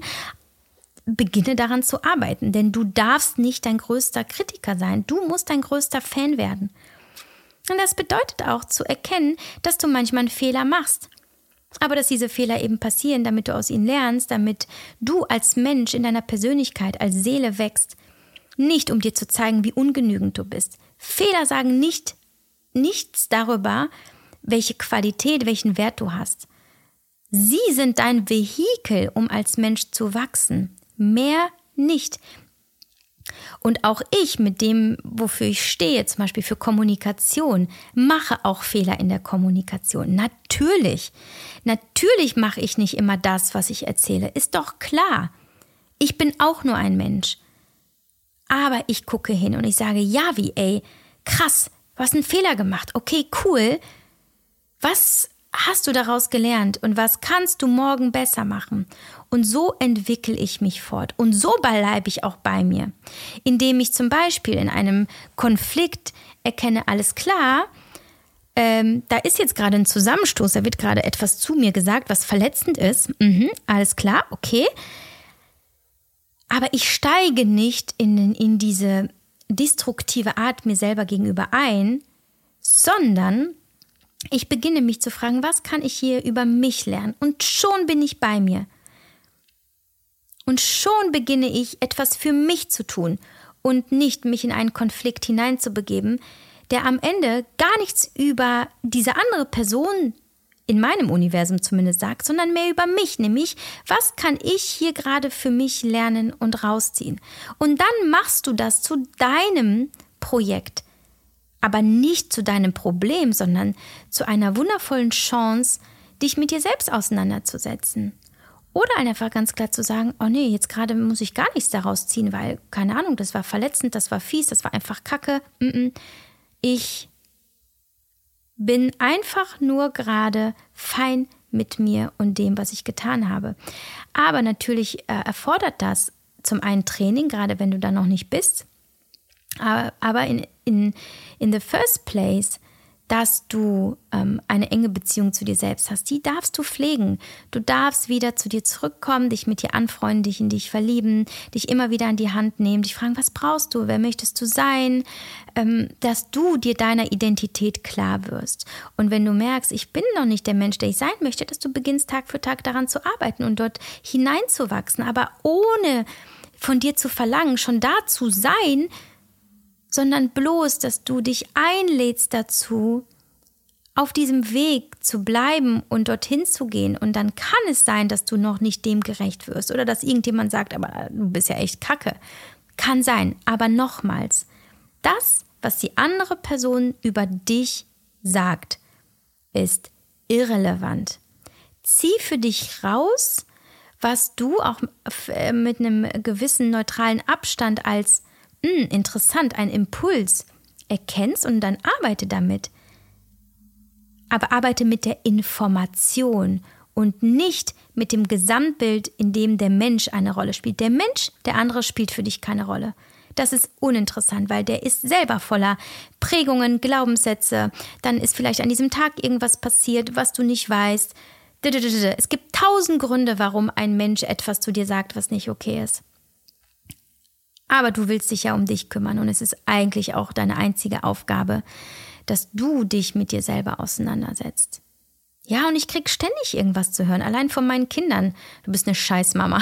beginne daran zu arbeiten, denn du darfst nicht dein größter Kritiker sein, du musst dein größter Fan werden. Und das bedeutet auch zu erkennen, dass du manchmal einen Fehler machst. Aber dass diese Fehler eben passieren, damit du aus ihnen lernst, damit du als Mensch in deiner Persönlichkeit, als Seele wächst. Nicht um dir zu zeigen, wie ungenügend du bist. Fehler sagen nicht nichts darüber, welche Qualität, welchen Wert du hast. Sie sind dein Vehikel, um als Mensch zu wachsen. Mehr nicht. Und auch ich mit dem, wofür ich stehe, zum Beispiel für Kommunikation, mache auch Fehler in der Kommunikation. Natürlich. Natürlich mache ich nicht immer das, was ich erzähle. Ist doch klar. Ich bin auch nur ein Mensch. Aber ich gucke hin und ich sage, ja, wie, ey, krass, du hast einen Fehler gemacht. Okay, cool. Was hast du daraus gelernt und was kannst du morgen besser machen? Und so entwickle ich mich fort. Und so bleibe ich auch bei mir. Indem ich zum Beispiel in einem Konflikt erkenne, alles klar, ähm, da ist jetzt gerade ein Zusammenstoß, da wird gerade etwas zu mir gesagt, was verletzend ist. Mhm, alles klar, okay. Aber ich steige nicht in, in diese destruktive Art mir selber gegenüber ein, sondern ich beginne mich zu fragen, was kann ich hier über mich lernen? Und schon bin ich bei mir. Und schon beginne ich etwas für mich zu tun und nicht mich in einen Konflikt hineinzubegeben, der am Ende gar nichts über diese andere Person in meinem Universum zumindest sagt, sondern mehr über mich, nämlich was kann ich hier gerade für mich lernen und rausziehen. Und dann machst du das zu deinem Projekt, aber nicht zu deinem Problem, sondern zu einer wundervollen Chance, dich mit dir selbst auseinanderzusetzen. Oder einfach ganz klar zu sagen, oh nee, jetzt gerade muss ich gar nichts daraus ziehen, weil, keine Ahnung, das war verletzend, das war fies, das war einfach Kacke. ich bin einfach nur gerade fein mit mir und dem, was ich getan habe. Aber natürlich äh, erfordert das zum einen Training, gerade wenn du da noch nicht bist. Aber, aber in, in, in the first place dass du ähm, eine enge Beziehung zu dir selbst hast. Die darfst du pflegen. Du darfst wieder zu dir zurückkommen, dich mit dir anfreunden, dich in dich verlieben, dich immer wieder an die Hand nehmen, dich fragen, was brauchst du, wer möchtest du sein, ähm, dass du dir deiner Identität klar wirst. Und wenn du merkst, ich bin noch nicht der Mensch, der ich sein möchte, dass du beginnst Tag für Tag daran zu arbeiten und dort hineinzuwachsen, aber ohne von dir zu verlangen, schon da zu sein, sondern bloß, dass du dich einlädst dazu, auf diesem Weg zu bleiben und dorthin zu gehen. Und dann kann es sein, dass du noch nicht dem gerecht wirst oder dass irgendjemand sagt, aber du bist ja echt kacke. Kann sein. Aber nochmals, das, was die andere Person über dich sagt, ist irrelevant. Zieh für dich raus, was du auch äh, mit einem gewissen neutralen Abstand als hm, interessant, ein Impuls erkennst und dann arbeite damit. Aber arbeite mit der Information und nicht mit dem Gesamtbild, in dem der Mensch eine Rolle spielt. Der Mensch, der andere spielt für dich keine Rolle. Das ist uninteressant, weil der ist selber voller Prägungen, Glaubenssätze. Dann ist vielleicht an diesem Tag irgendwas passiert, was du nicht weißt. Es gibt tausend Gründe, warum ein Mensch etwas zu dir sagt, was nicht okay ist. Aber du willst dich ja um dich kümmern und es ist eigentlich auch deine einzige Aufgabe, dass du dich mit dir selber auseinandersetzt. Ja, und ich krieg ständig irgendwas zu hören, allein von meinen Kindern. Du bist eine Scheißmama.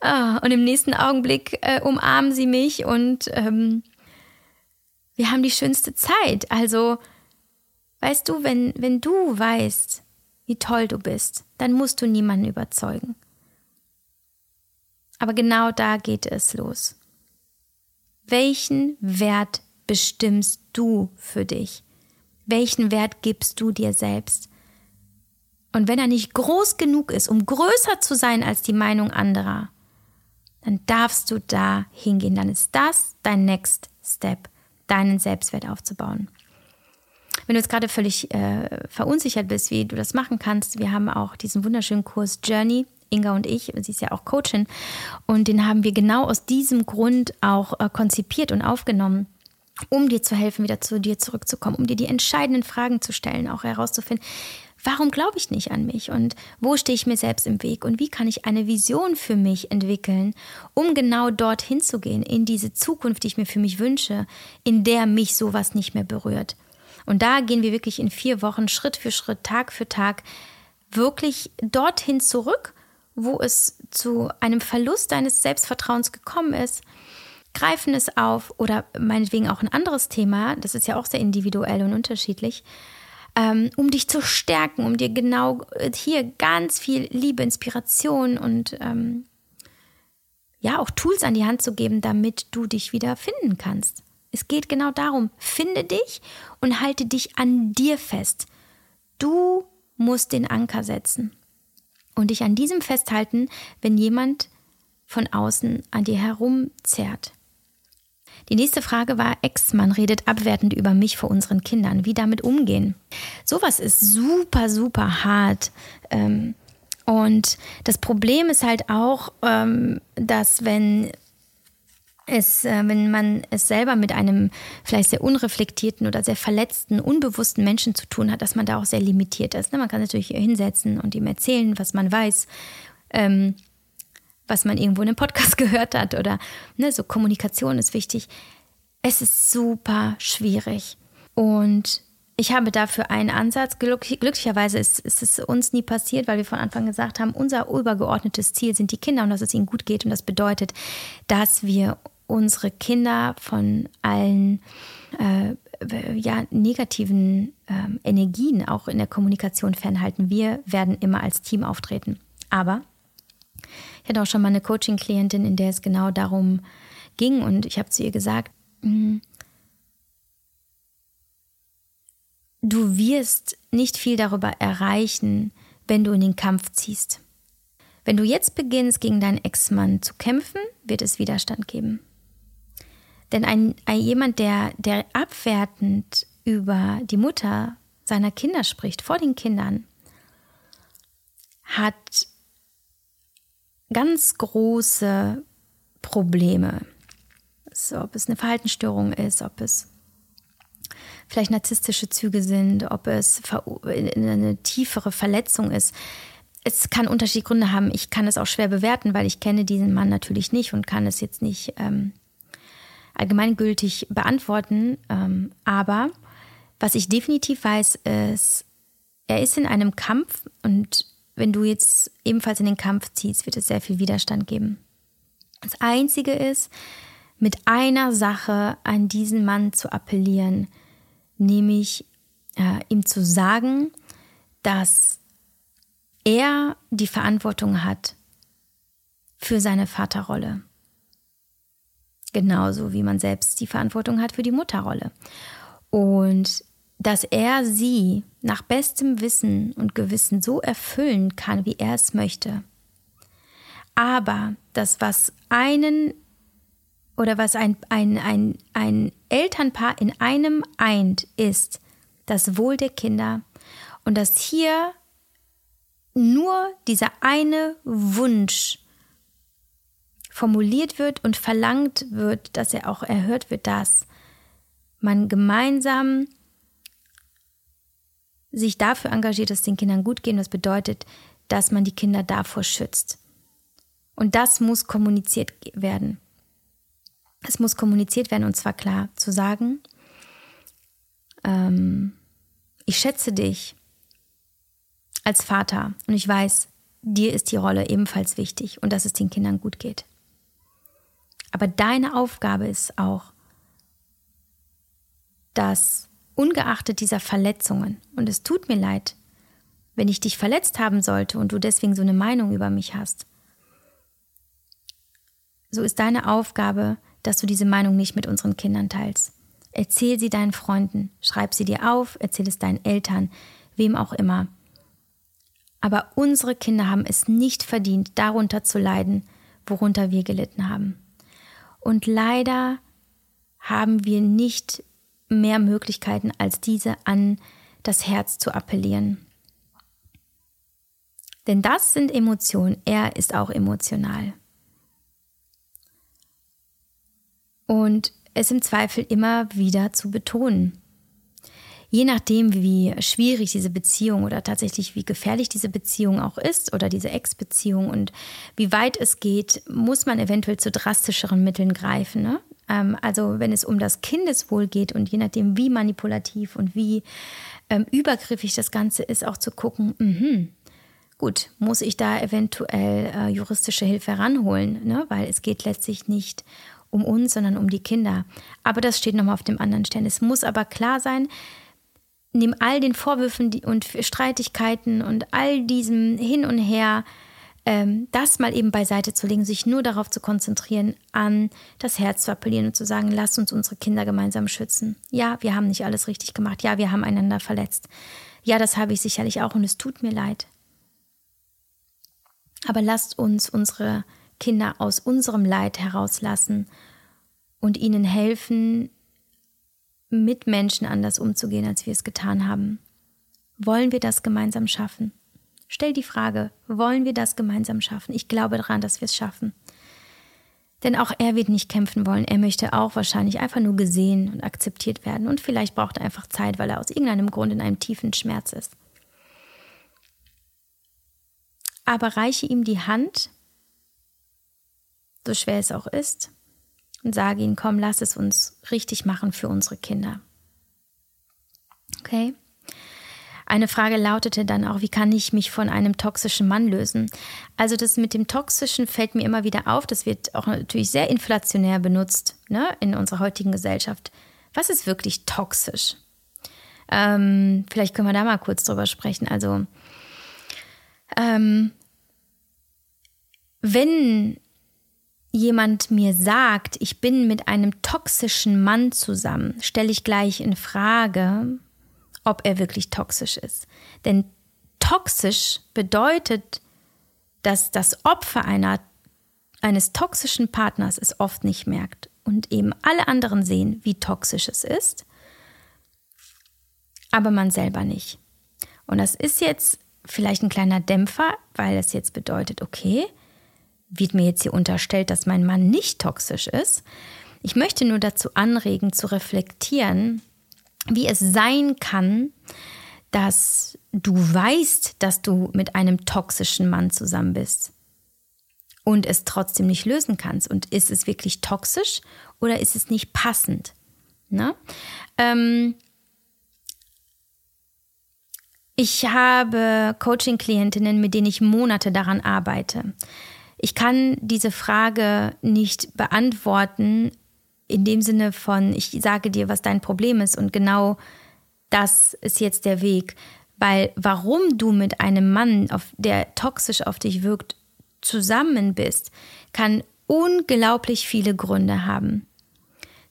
oh, und im nächsten Augenblick äh, umarmen sie mich und ähm, wir haben die schönste Zeit. Also, weißt du, wenn, wenn du weißt, wie toll du bist, dann musst du niemanden überzeugen. Aber genau da geht es los. Welchen Wert bestimmst du für dich? Welchen Wert gibst du dir selbst? Und wenn er nicht groß genug ist, um größer zu sein als die Meinung anderer, dann darfst du da hingehen. Dann ist das dein Next Step, deinen Selbstwert aufzubauen. Wenn du jetzt gerade völlig äh, verunsichert bist, wie du das machen kannst, wir haben auch diesen wunderschönen Kurs Journey Inga und ich, sie ist ja auch Coachin, und den haben wir genau aus diesem Grund auch äh, konzipiert und aufgenommen um dir zu helfen, wieder zu dir zurückzukommen, um dir die entscheidenden Fragen zu stellen, auch herauszufinden, warum glaube ich nicht an mich und wo stehe ich mir selbst im Weg und wie kann ich eine Vision für mich entwickeln, um genau dorthin zu gehen, in diese Zukunft, die ich mir für mich wünsche, in der mich sowas nicht mehr berührt. Und da gehen wir wirklich in vier Wochen Schritt für Schritt, Tag für Tag wirklich dorthin zurück wo es zu einem Verlust deines Selbstvertrauens gekommen ist, greifen es auf oder meinetwegen auch ein anderes Thema, das ist ja auch sehr individuell und unterschiedlich, ähm, um dich zu stärken, um dir genau äh, hier ganz viel Liebe, Inspiration und ähm, ja auch Tools an die Hand zu geben, damit du dich wieder finden kannst. Es geht genau darum, finde dich und halte dich an dir fest. Du musst den Anker setzen und dich an diesem festhalten, wenn jemand von außen an dir herumzerrt. Die nächste Frage war, Ex-Mann redet abwertend über mich vor unseren Kindern. Wie damit umgehen? Sowas ist super, super hart. Ähm, und das Problem ist halt auch, ähm, dass wenn es, äh, wenn man es selber mit einem vielleicht sehr unreflektierten oder sehr verletzten, unbewussten Menschen zu tun hat, dass man da auch sehr limitiert ist. Ne? Man kann natürlich hinsetzen und ihm erzählen, was man weiß, ähm, was man irgendwo in einem Podcast gehört hat oder ne, so Kommunikation ist wichtig. Es ist super schwierig und ich habe dafür einen Ansatz. glücklicherweise ist, ist, es uns nie passiert, weil wir von Anfang gesagt haben, unser übergeordnetes Ziel sind die Kinder und dass es ihnen gut geht. Und das bedeutet, dass wir unsere Kinder von allen äh, ja, negativen äh, Energien auch in der Kommunikation fernhalten. Wir werden immer als Team auftreten. Aber ich hatte auch schon mal eine Coaching-Klientin, in der es genau darum ging und ich habe zu ihr gesagt, hm, du wirst nicht viel darüber erreichen, wenn du in den Kampf ziehst. Wenn du jetzt beginnst, gegen deinen Ex-Mann zu kämpfen, wird es Widerstand geben. Denn ein, ein jemand, der, der abwertend über die Mutter seiner Kinder spricht, vor den Kindern, hat ganz große Probleme. So, ob es eine Verhaltensstörung ist, ob es vielleicht narzisstische Züge sind, ob es eine tiefere Verletzung ist. Es kann unterschiedliche Gründe haben. Ich kann es auch schwer bewerten, weil ich kenne diesen Mann natürlich nicht und kann es jetzt nicht ähm, allgemeingültig beantworten. Ähm, aber was ich definitiv weiß, ist, er ist in einem Kampf und wenn du jetzt ebenfalls in den Kampf ziehst, wird es sehr viel Widerstand geben. Das Einzige ist, mit einer Sache an diesen Mann zu appellieren, nämlich äh, ihm zu sagen, dass er die Verantwortung hat für seine Vaterrolle. Genauso wie man selbst die Verantwortung hat für die Mutterrolle. Und dass er sie nach bestem Wissen und Gewissen so erfüllen kann, wie er es möchte. Aber das, was einen oder was ein, ein, ein, ein Elternpaar in einem eint, ist das Wohl der Kinder und dass hier nur dieser eine Wunsch formuliert wird und verlangt wird, dass er auch erhört wird, dass man gemeinsam sich dafür engagiert, dass es den Kindern gut geht. Das bedeutet, dass man die Kinder davor schützt. Und das muss kommuniziert werden. Es muss kommuniziert werden und zwar klar zu sagen, ähm, ich schätze dich als Vater und ich weiß, dir ist die Rolle ebenfalls wichtig und dass es den Kindern gut geht. Aber deine Aufgabe ist auch, dass ungeachtet dieser Verletzungen, und es tut mir leid, wenn ich dich verletzt haben sollte und du deswegen so eine Meinung über mich hast, so ist deine Aufgabe, dass du diese Meinung nicht mit unseren Kindern teilst. Erzähl sie deinen Freunden, schreib sie dir auf, erzähl es deinen Eltern, wem auch immer. Aber unsere Kinder haben es nicht verdient, darunter zu leiden, worunter wir gelitten haben. Und leider haben wir nicht mehr Möglichkeiten als diese an das Herz zu appellieren. Denn das sind Emotionen, er ist auch emotional. Und es im Zweifel immer wieder zu betonen. Je nachdem, wie schwierig diese Beziehung oder tatsächlich wie gefährlich diese Beziehung auch ist oder diese Ex-Beziehung und wie weit es geht, muss man eventuell zu drastischeren Mitteln greifen. Ne? Ähm, also wenn es um das Kindeswohl geht und je nachdem, wie manipulativ und wie ähm, übergriffig das Ganze ist, auch zu gucken, mh, gut, muss ich da eventuell äh, juristische Hilfe ranholen, ne? weil es geht letztlich nicht um uns, sondern um die Kinder. Aber das steht nochmal auf dem anderen Stern. Es muss aber klar sein, neben all den Vorwürfen und Streitigkeiten und all diesem Hin und Her, ähm, das mal eben beiseite zu legen, sich nur darauf zu konzentrieren, an das Herz zu appellieren und zu sagen, lasst uns unsere Kinder gemeinsam schützen. Ja, wir haben nicht alles richtig gemacht. Ja, wir haben einander verletzt. Ja, das habe ich sicherlich auch und es tut mir leid. Aber lasst uns unsere Kinder aus unserem Leid herauslassen und ihnen helfen, mit Menschen anders umzugehen, als wir es getan haben. Wollen wir das gemeinsam schaffen? Stell die Frage, wollen wir das gemeinsam schaffen? Ich glaube daran, dass wir es schaffen. Denn auch er wird nicht kämpfen wollen. Er möchte auch wahrscheinlich einfach nur gesehen und akzeptiert werden. Und vielleicht braucht er einfach Zeit, weil er aus irgendeinem Grund in einem tiefen Schmerz ist. Aber reiche ihm die Hand, so schwer es auch ist, und sage ihm, komm, lass es uns richtig machen für unsere Kinder. Okay? Eine Frage lautete dann auch, wie kann ich mich von einem toxischen Mann lösen? Also das mit dem Toxischen fällt mir immer wieder auf. Das wird auch natürlich sehr inflationär benutzt ne, in unserer heutigen Gesellschaft. Was ist wirklich toxisch? Ähm, vielleicht können wir da mal kurz drüber sprechen. Also ähm, wenn jemand mir sagt, ich bin mit einem toxischen Mann zusammen, stelle ich gleich in Frage, ob er wirklich toxisch ist. Denn toxisch bedeutet, dass das Opfer einer, eines toxischen Partners es oft nicht merkt. und eben alle anderen sehen, wie toxisch es ist, aber man selber nicht. Und das ist jetzt vielleicht ein kleiner Dämpfer, weil es jetzt bedeutet, okay, wird mir jetzt hier unterstellt, dass mein Mann nicht toxisch ist. Ich möchte nur dazu anregen, zu reflektieren, wie es sein kann, dass du weißt, dass du mit einem toxischen Mann zusammen bist und es trotzdem nicht lösen kannst. Und ist es wirklich toxisch oder ist es nicht passend? Ne? Ähm ich habe Coaching-Klientinnen, mit denen ich Monate daran arbeite. Ich kann diese Frage nicht beantworten in dem Sinne von, ich sage dir, was dein Problem ist und genau das ist jetzt der Weg. Weil warum du mit einem Mann, auf, der toxisch auf dich wirkt, zusammen bist, kann unglaublich viele Gründe haben.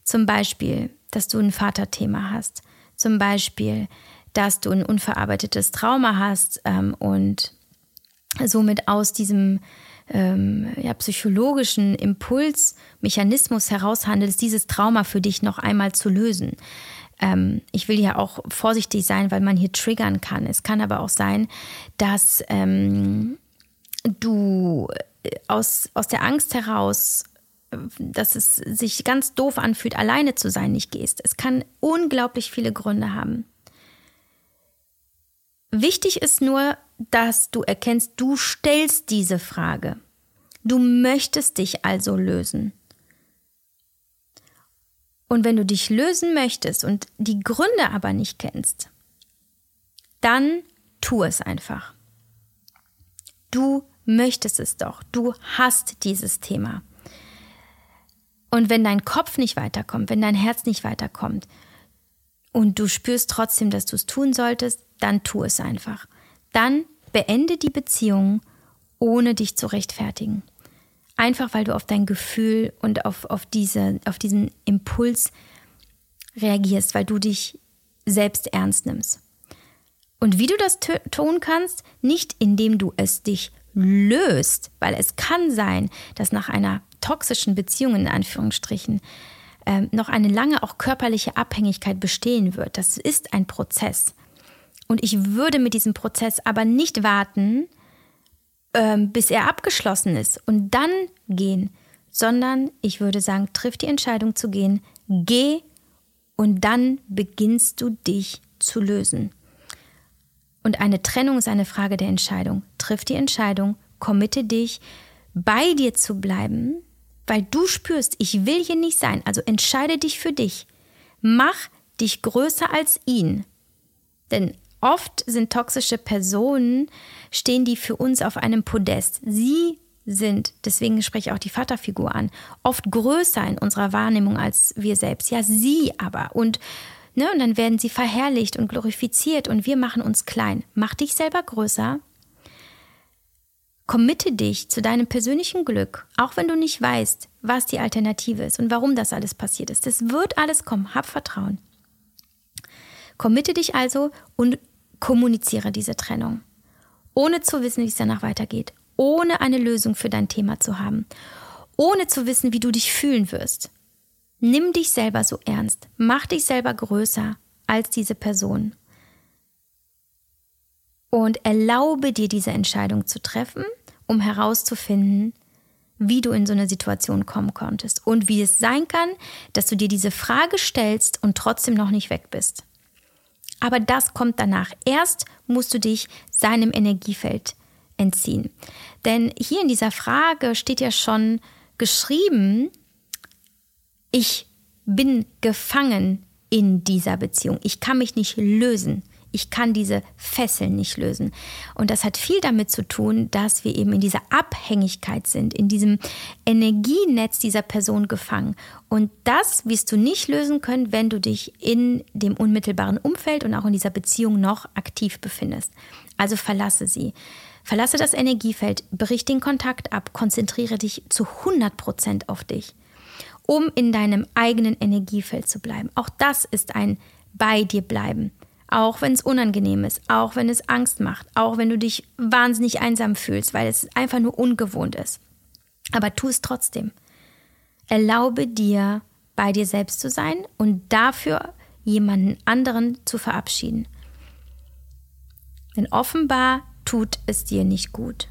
Zum Beispiel, dass du ein Vaterthema hast. Zum Beispiel, dass du ein unverarbeitetes Trauma hast ähm, und somit aus diesem ähm, ja, psychologischen Impulsmechanismus heraushandelst, dieses Trauma für dich noch einmal zu lösen. Ähm, ich will ja auch vorsichtig sein, weil man hier triggern kann. Es kann aber auch sein, dass ähm, du äh, aus, aus der Angst heraus, äh, dass es sich ganz doof anfühlt, alleine zu sein, nicht gehst. Es kann unglaublich viele Gründe haben. Wichtig ist nur, dass du erkennst, du stellst diese Frage. Du möchtest dich also lösen. Und wenn du dich lösen möchtest und die Gründe aber nicht kennst, dann tu es einfach. Du möchtest es doch. Du hast dieses Thema. Und wenn dein Kopf nicht weiterkommt, wenn dein Herz nicht weiterkommt und du spürst trotzdem, dass du es tun solltest, dann tu es einfach. Dann beende die Beziehung, ohne dich zu rechtfertigen. Einfach weil du auf dein Gefühl und auf, auf, diese, auf diesen Impuls reagierst, weil du dich selbst ernst nimmst. Und wie du das tun kannst, nicht indem du es dich löst, weil es kann sein, dass nach einer toxischen Beziehung in Anführungsstrichen äh, noch eine lange auch körperliche Abhängigkeit bestehen wird. Das ist ein Prozess. Und ich würde mit diesem Prozess aber nicht warten, äh, bis er abgeschlossen ist und dann gehen, sondern ich würde sagen, triff die Entscheidung zu gehen, geh und dann beginnst du dich zu lösen. Und eine Trennung ist eine Frage der Entscheidung. Triff die Entscheidung, committe dich, bei dir zu bleiben, weil du spürst, ich will hier nicht sein. Also entscheide dich für dich. Mach dich größer als ihn. Denn oft sind toxische Personen, stehen die für uns auf einem Podest. Sie sind, deswegen spreche ich auch die Vaterfigur an, oft größer in unserer Wahrnehmung als wir selbst. Ja, sie aber. Und Ne? Und dann werden sie verherrlicht und glorifiziert und wir machen uns klein. Mach dich selber größer. Committe dich zu deinem persönlichen Glück, auch wenn du nicht weißt, was die Alternative ist und warum das alles passiert ist. Das wird alles kommen. Hab Vertrauen. Committe dich also und kommuniziere diese Trennung. Ohne zu wissen, wie es danach weitergeht. Ohne eine Lösung für dein Thema zu haben. Ohne zu wissen, wie du dich fühlen wirst. Nimm dich selber so ernst. Mach dich selber größer als diese Person. Und erlaube dir diese Entscheidung zu treffen, um herauszufinden, wie du in so eine Situation kommen konntest und wie es sein kann, dass du dir diese Frage stellst und trotzdem noch nicht weg bist. Aber das kommt danach. Erst musst du dich seinem Energiefeld entziehen. Denn hier in dieser Frage steht ja schon geschrieben, ich bin gefangen in dieser Beziehung. Ich kann mich nicht lösen. Ich kann diese Fesseln nicht lösen. Und das hat viel damit zu tun, dass wir eben in dieser Abhängigkeit sind, in diesem Energienetz dieser Person gefangen. Und das wirst du nicht lösen können, wenn du dich in dem unmittelbaren Umfeld und auch in dieser Beziehung noch aktiv befindest. Also verlasse sie. Verlasse das Energiefeld, brich den Kontakt ab, konzentriere dich zu 100 Prozent auf dich um in deinem eigenen Energiefeld zu bleiben. Auch das ist ein bei dir bleiben. Auch wenn es unangenehm ist, auch wenn es Angst macht, auch wenn du dich wahnsinnig einsam fühlst, weil es einfach nur ungewohnt ist. Aber tu es trotzdem. Erlaube dir, bei dir selbst zu sein und dafür jemanden anderen zu verabschieden. Denn offenbar tut es dir nicht gut.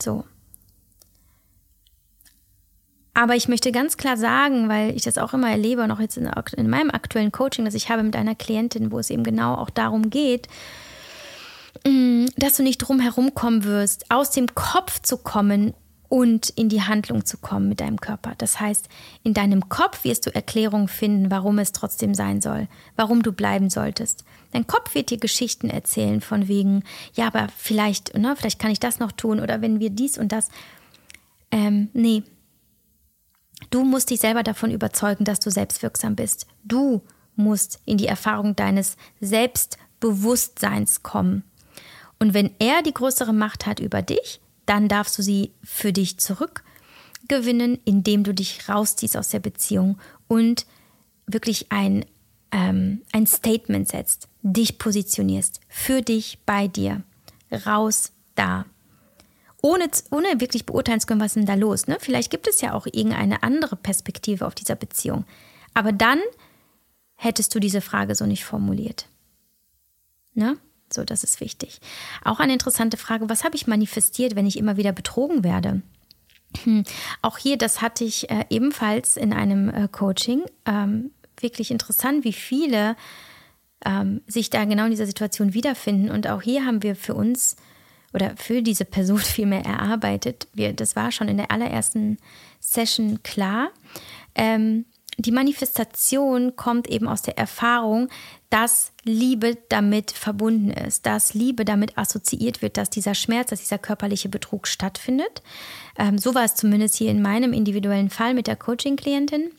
So. Aber ich möchte ganz klar sagen, weil ich das auch immer erlebe, noch jetzt in, in, meinem aktuellen Coaching, das ich habe mit einer Klientin, wo es eben genau auch darum geht, mm, dass du nicht drum herum kommen wirst, aus dem Kopf zu kommen und in die Handlung zu kommen mit deinem Körper. Das heißt, in deinem Kopf wirst du Erklärungen finden, warum es trotzdem sein soll, warum du bleiben solltest. Dein Kopf wird dir Geschichten erzählen von wegen, ja, aber vielleicht, ne, vielleicht kann ich das noch tun oder wenn wir dies und das. Ähm, nee, Du musst dich selber davon überzeugen, dass du selbstwirksam bist. Du musst in die Erfahrung deines Selbstbewusstseins kommen. Und wenn er die größere Macht hat über dich, dann darfst du sie für dich zurückgewinnen, indem du dich rausziehst aus der Beziehung und wirklich ein, ähm, ein Statement setzt, dich positionierst, für dich, bei dir, raus da ohne, ohne wirklich beurteilen zu können, was ist denn da los. Ne? Vielleicht gibt es ja auch irgendeine andere Perspektive auf dieser Beziehung. Aber dann hättest du diese Frage so nicht formuliert. Ne? So, das ist wichtig. Auch eine interessante Frage, was habe ich manifestiert, wenn ich immer wieder betrogen werde? Hm. Auch hier, das hatte ich äh, ebenfalls in einem äh, Coaching. Ähm, wirklich interessant, wie viele ähm, sich da genau in dieser Situation wiederfinden. Und auch hier haben wir für uns oder für diese Person vielmehr erarbeitet. Wir, das war schon in der allerersten Session klar. Ähm, die Manifestation kommt eben aus der Erfahrung, dass Liebe damit verbunden ist, dass Liebe damit assoziiert wird, dass dieser Schmerz, dass dieser körperliche Betrug stattfindet. Ähm, so war es zumindest hier in meinem individuellen Fall mit der Coaching-Klientin.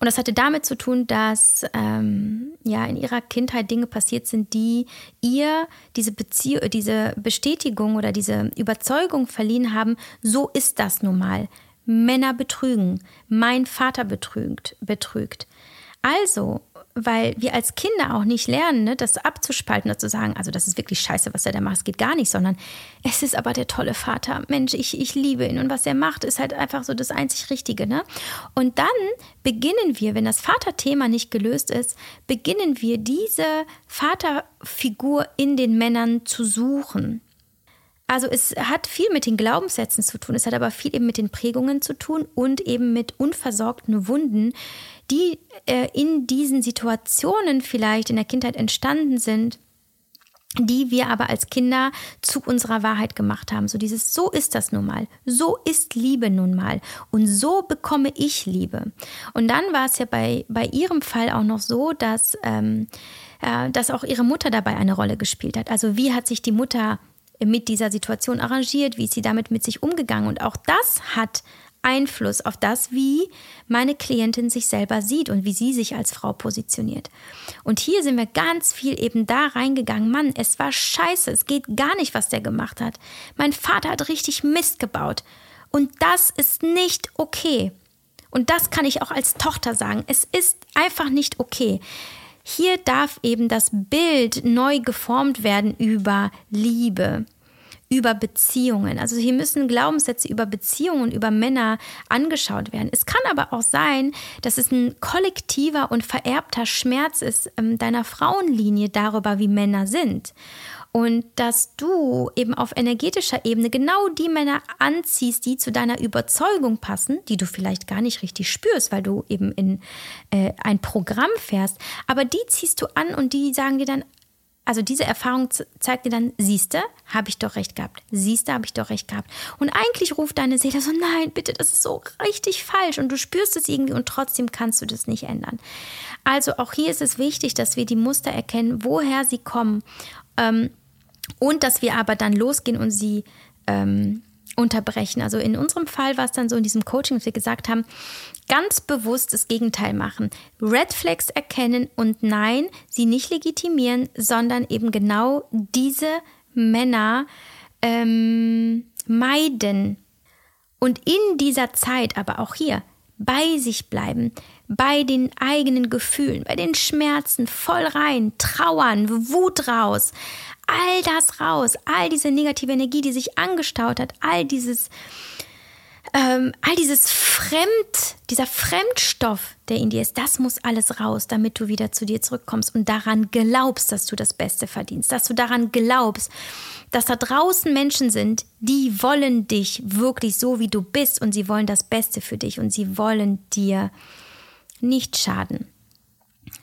Und das hatte damit zu tun, dass ähm, ja in ihrer Kindheit Dinge passiert sind, die ihr diese Beziehung, diese Bestätigung oder diese Überzeugung verliehen haben, so ist das nun mal. Männer betrügen, mein Vater betrügt, betrügt. Also weil wir als Kinder auch nicht lernen, ne, das abzuspalten und zu sagen, also das ist wirklich scheiße, was er da macht, es geht gar nicht, sondern es ist aber der tolle Vater. Mensch, ich, ich liebe ihn und was er macht, ist halt einfach so das einzig Richtige. Ne? Und dann beginnen wir, wenn das Vaterthema nicht gelöst ist, beginnen wir diese Vaterfigur in den Männern zu suchen. Also es hat viel mit den Glaubenssätzen zu tun, es hat aber viel eben mit den Prägungen zu tun und eben mit unversorgten Wunden, die äh, in diesen Situationen vielleicht in der Kindheit entstanden sind, die wir aber als Kinder zu unserer Wahrheit gemacht haben. So dieses, so ist das nun mal. So ist Liebe nun mal. Und so bekomme ich Liebe. Und dann war es ja bei, bei ihrem Fall auch noch so, dass, ähm, äh, dass auch ihre Mutter dabei eine Rolle gespielt hat. Also wie hat sich die Mutter mit dieser Situation arrangiert? Wie ist sie damit mit sich umgegangen? Und auch das hat Einfluss auf das, wie meine Klientin sich selber sieht und wie sie sich als Frau positioniert. Und hier sind wir ganz viel eben da reingegangen. Mann, es war scheiße, es geht gar nicht, was der gemacht hat. Mein Vater hat richtig Mist gebaut. Und das ist nicht okay. Und das kann ich auch als Tochter sagen. Es ist einfach nicht okay. Hier darf eben das Bild neu geformt werden über Liebe über Beziehungen. Also hier müssen Glaubenssätze über Beziehungen, über Männer angeschaut werden. Es kann aber auch sein, dass es ein kollektiver und vererbter Schmerz ist ähm, deiner Frauenlinie darüber, wie Männer sind. Und dass du eben auf energetischer Ebene genau die Männer anziehst, die zu deiner Überzeugung passen, die du vielleicht gar nicht richtig spürst, weil du eben in äh, ein Programm fährst, aber die ziehst du an und die sagen dir dann, also diese Erfahrung zeigt dir dann, siehste, habe ich doch recht gehabt. Siehste, habe ich doch recht gehabt. Und eigentlich ruft deine Seele so, nein, bitte, das ist so richtig falsch. Und du spürst es irgendwie und trotzdem kannst du das nicht ändern. Also auch hier ist es wichtig, dass wir die Muster erkennen, woher sie kommen. Ähm, und dass wir aber dann losgehen und sie ähm, unterbrechen. Also in unserem Fall war es dann so in diesem Coaching, dass wir gesagt haben, ganz bewusst das Gegenteil machen. Red Flags erkennen und nein, sie nicht legitimieren, sondern eben genau diese Männer ähm, meiden. Und in dieser Zeit, aber auch hier, bei sich bleiben, bei den eigenen Gefühlen, bei den Schmerzen voll rein, trauern, Wut raus, all das raus, all diese negative Energie, die sich angestaut hat, all dieses ähm, all dieses Fremd, dieser Fremdstoff, der in dir ist, das muss alles raus, damit du wieder zu dir zurückkommst und daran glaubst, dass du das Beste verdienst, dass du daran glaubst, dass da draußen Menschen sind, die wollen dich wirklich so, wie du bist und sie wollen das Beste für dich und sie wollen dir nicht schaden.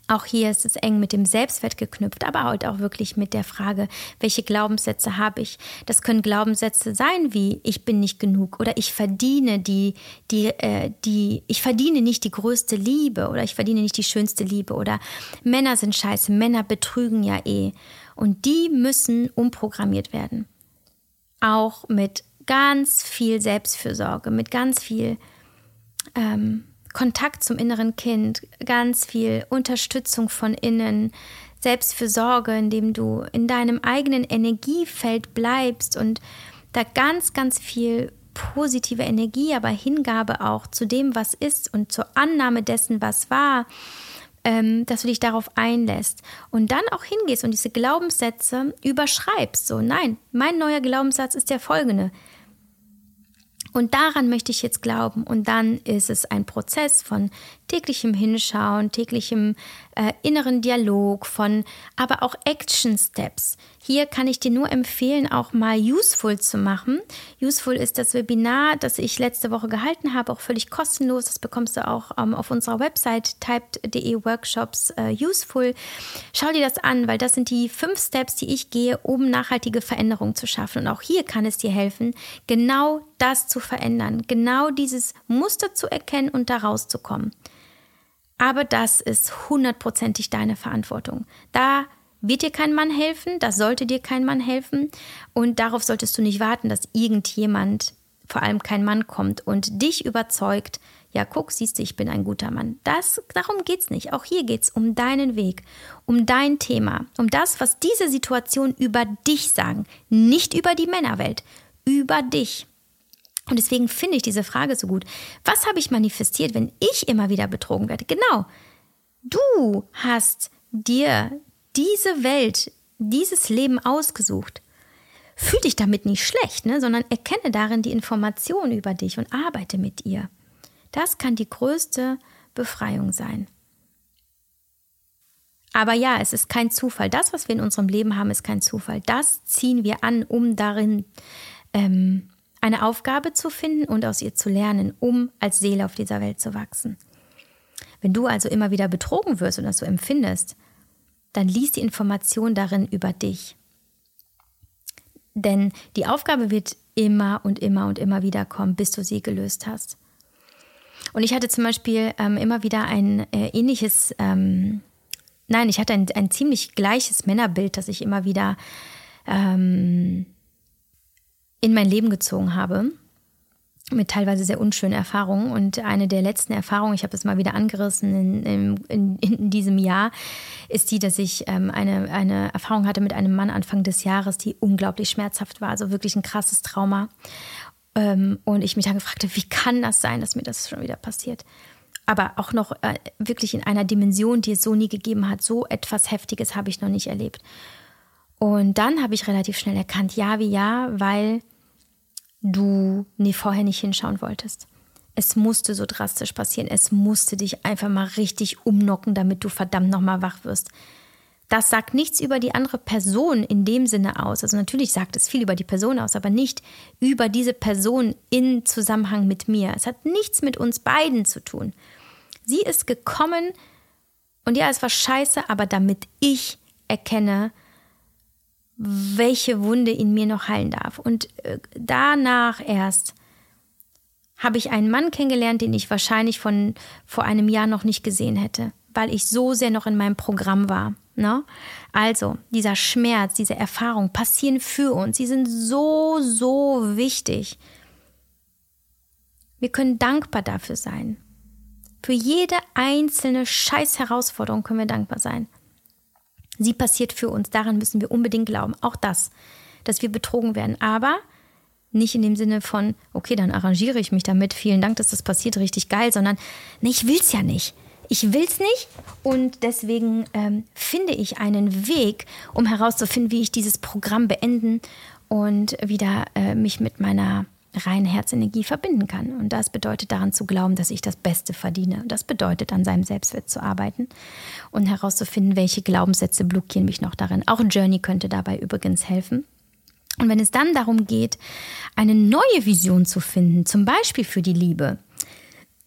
Auch hier ist es eng mit dem Selbstwert geknüpft, aber halt auch wirklich mit der Frage, welche Glaubenssätze habe ich? Das können Glaubenssätze sein wie ich bin nicht genug oder ich verdiene die, die, äh, die, ich verdiene nicht die größte Liebe oder ich verdiene nicht die schönste Liebe oder Männer sind scheiße, Männer betrügen ja eh. Und die müssen umprogrammiert werden. Auch mit ganz viel Selbstfürsorge, mit ganz viel ähm, Kontakt zum inneren Kind, ganz viel Unterstützung von innen, Selbstfürsorge, indem du in deinem eigenen Energiefeld bleibst und da ganz, ganz viel positive Energie, aber Hingabe auch zu dem, was ist und zur Annahme dessen, was war, ähm, dass du dich darauf einlässt und dann auch hingehst und diese Glaubenssätze überschreibst. So, nein, mein neuer Glaubenssatz ist der folgende. Und daran möchte ich jetzt glauben. Und dann ist es ein Prozess von täglichem Hinschauen, täglichem äh, inneren Dialog, von aber auch Action Steps. Hier kann ich dir nur empfehlen, auch mal Useful zu machen. Useful ist das Webinar, das ich letzte Woche gehalten habe, auch völlig kostenlos. Das bekommst du auch ähm, auf unserer Website typed.de Workshops äh, Useful. Schau dir das an, weil das sind die fünf Steps, die ich gehe, um nachhaltige Veränderungen zu schaffen. Und auch hier kann es dir helfen, genau das zu verändern, genau dieses Muster zu erkennen und da rauszukommen. Aber das ist hundertprozentig deine Verantwortung. Da wird dir kein Mann helfen, da sollte dir kein Mann helfen und darauf solltest du nicht warten, dass irgendjemand, vor allem kein Mann kommt und dich überzeugt, ja, guck, siehst du, ich bin ein guter Mann. Das, darum geht's nicht. Auch hier geht's um deinen Weg, um dein Thema, um das, was diese Situation über dich sagen. Nicht über die Männerwelt, über dich. Und deswegen finde ich diese Frage so gut. Was habe ich manifestiert, wenn ich immer wieder betrogen werde? Genau. Du hast dir diese Welt, dieses Leben ausgesucht. Fühl dich damit nicht schlecht, ne, sondern erkenne darin die Information über dich und arbeite mit ihr. Das kann die größte Befreiung sein. Aber ja, es ist kein Zufall. Das, was wir in unserem Leben haben, ist kein Zufall. Das ziehen wir an, um darin ähm, eine Aufgabe zu finden und aus ihr zu lernen, um als Seele auf dieser Welt zu wachsen. Wenn du also immer wieder betrogen wirst und das so empfindest, dann lies die Information darin über dich. Denn die Aufgabe wird immer und immer und immer wieder kommen, bis du sie gelöst hast. Und ich hatte zum Beispiel ähm, immer wieder ein äh, ähnliches, ähm, nein, ich hatte ein, ein ziemlich gleiches Männerbild, das ich immer wieder ähm, in mein Leben gezogen habe mit teilweise sehr unschönen Erfahrungen. Und eine der letzten Erfahrungen, ich habe es mal wieder angerissen in, in, in, diesem Jahr, ist die, dass ich ähm, eine, eine Erfahrung hatte mit einem Mann Anfang des Jahres, die unglaublich schmerzhaft war, also wirklich ein krasses Trauma. Ähm, und ich mich dann gefragt habe, wie kann das sein, dass mir das schon wieder passiert? Aber auch noch äh, wirklich in einer Dimension, die es so nie gegeben hat. So etwas Heftiges habe ich noch nicht erlebt. Und dann habe ich relativ schnell erkannt, ja wie ja, weil du nee, vorher nicht hinschauen wolltest. Es musste so drastisch passieren. Es musste dich einfach mal richtig umnocken, damit du verdammt nochmal wach wirst. Das sagt nichts über die andere Person in dem Sinne aus. Also natürlich sagt es viel über die Person aus, aber nicht über diese Person in Zusammenhang mit mir. Es hat nichts mit uns beiden zu tun. Sie ist gekommen und ja, es war scheiße, aber damit ich erkenne, welche Wunde in mir noch heilen darf. Und äh, danach erst habe ich einen Mann kennengelernt, den ich wahrscheinlich von vor einem Jahr noch nicht gesehen hätte, weil ich so sehr noch in meinem Programm war. Ne? Also, dieser Schmerz, diese Erfahrung passieren für uns. Sie sind so, so wichtig. Wir können dankbar dafür sein. Für jede einzelne Scheiß-Herausforderung können wir dankbar sein. Sie passiert für uns. Daran müssen wir unbedingt glauben. Auch das, dass wir betrogen werden. Aber nicht in dem Sinne von, okay, dann arrangiere ich mich damit. Vielen Dank, dass das passiert. Richtig geil. Sondern, nee, ich will es ja nicht. Ich will es nicht und deswegen ähm, finde ich einen Weg, um herauszufinden, wie ich dieses Programm beenden und wieder äh, mich mit meiner reine Herzenergie verbinden kann. Und das bedeutet daran zu glauben, dass ich das Beste verdiene. Das bedeutet, an seinem Selbstwert zu arbeiten und herauszufinden, welche Glaubenssätze blockieren mich noch darin. Auch Journey könnte dabei übrigens helfen. Und wenn es dann darum geht, eine neue Vision zu finden, zum Beispiel für die Liebe,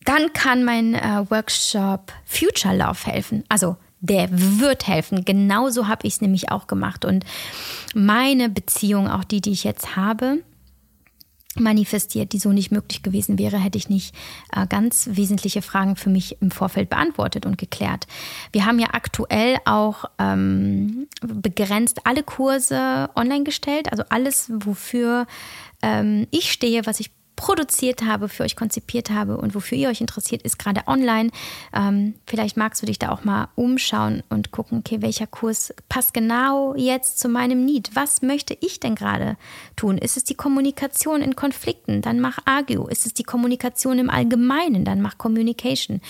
dann kann mein äh, Workshop Future Love helfen. Also der wird helfen. Genauso habe ich es nämlich auch gemacht. Und meine Beziehung, auch die, die ich jetzt habe, manifestiert, die so nicht möglich gewesen wäre, hätte ich nicht äh, ganz wesentliche Fragen für mich im Vorfeld beantwortet und geklärt. Wir haben ja aktuell auch ähm, begrenzt alle Kurse online gestellt, also alles, wofür ähm, ich stehe, was ich produziert habe, für euch konzipiert habe und wofür ihr euch interessiert, ist gerade online. Ähm, vielleicht magst du dich da auch mal umschauen und gucken, okay, welcher Kurs passt genau jetzt zu meinem Need? Was möchte ich denn gerade tun? Ist es die Kommunikation in Konflikten? Dann mach Argue. Ist es die Kommunikation im Allgemeinen? Dann mach Communication.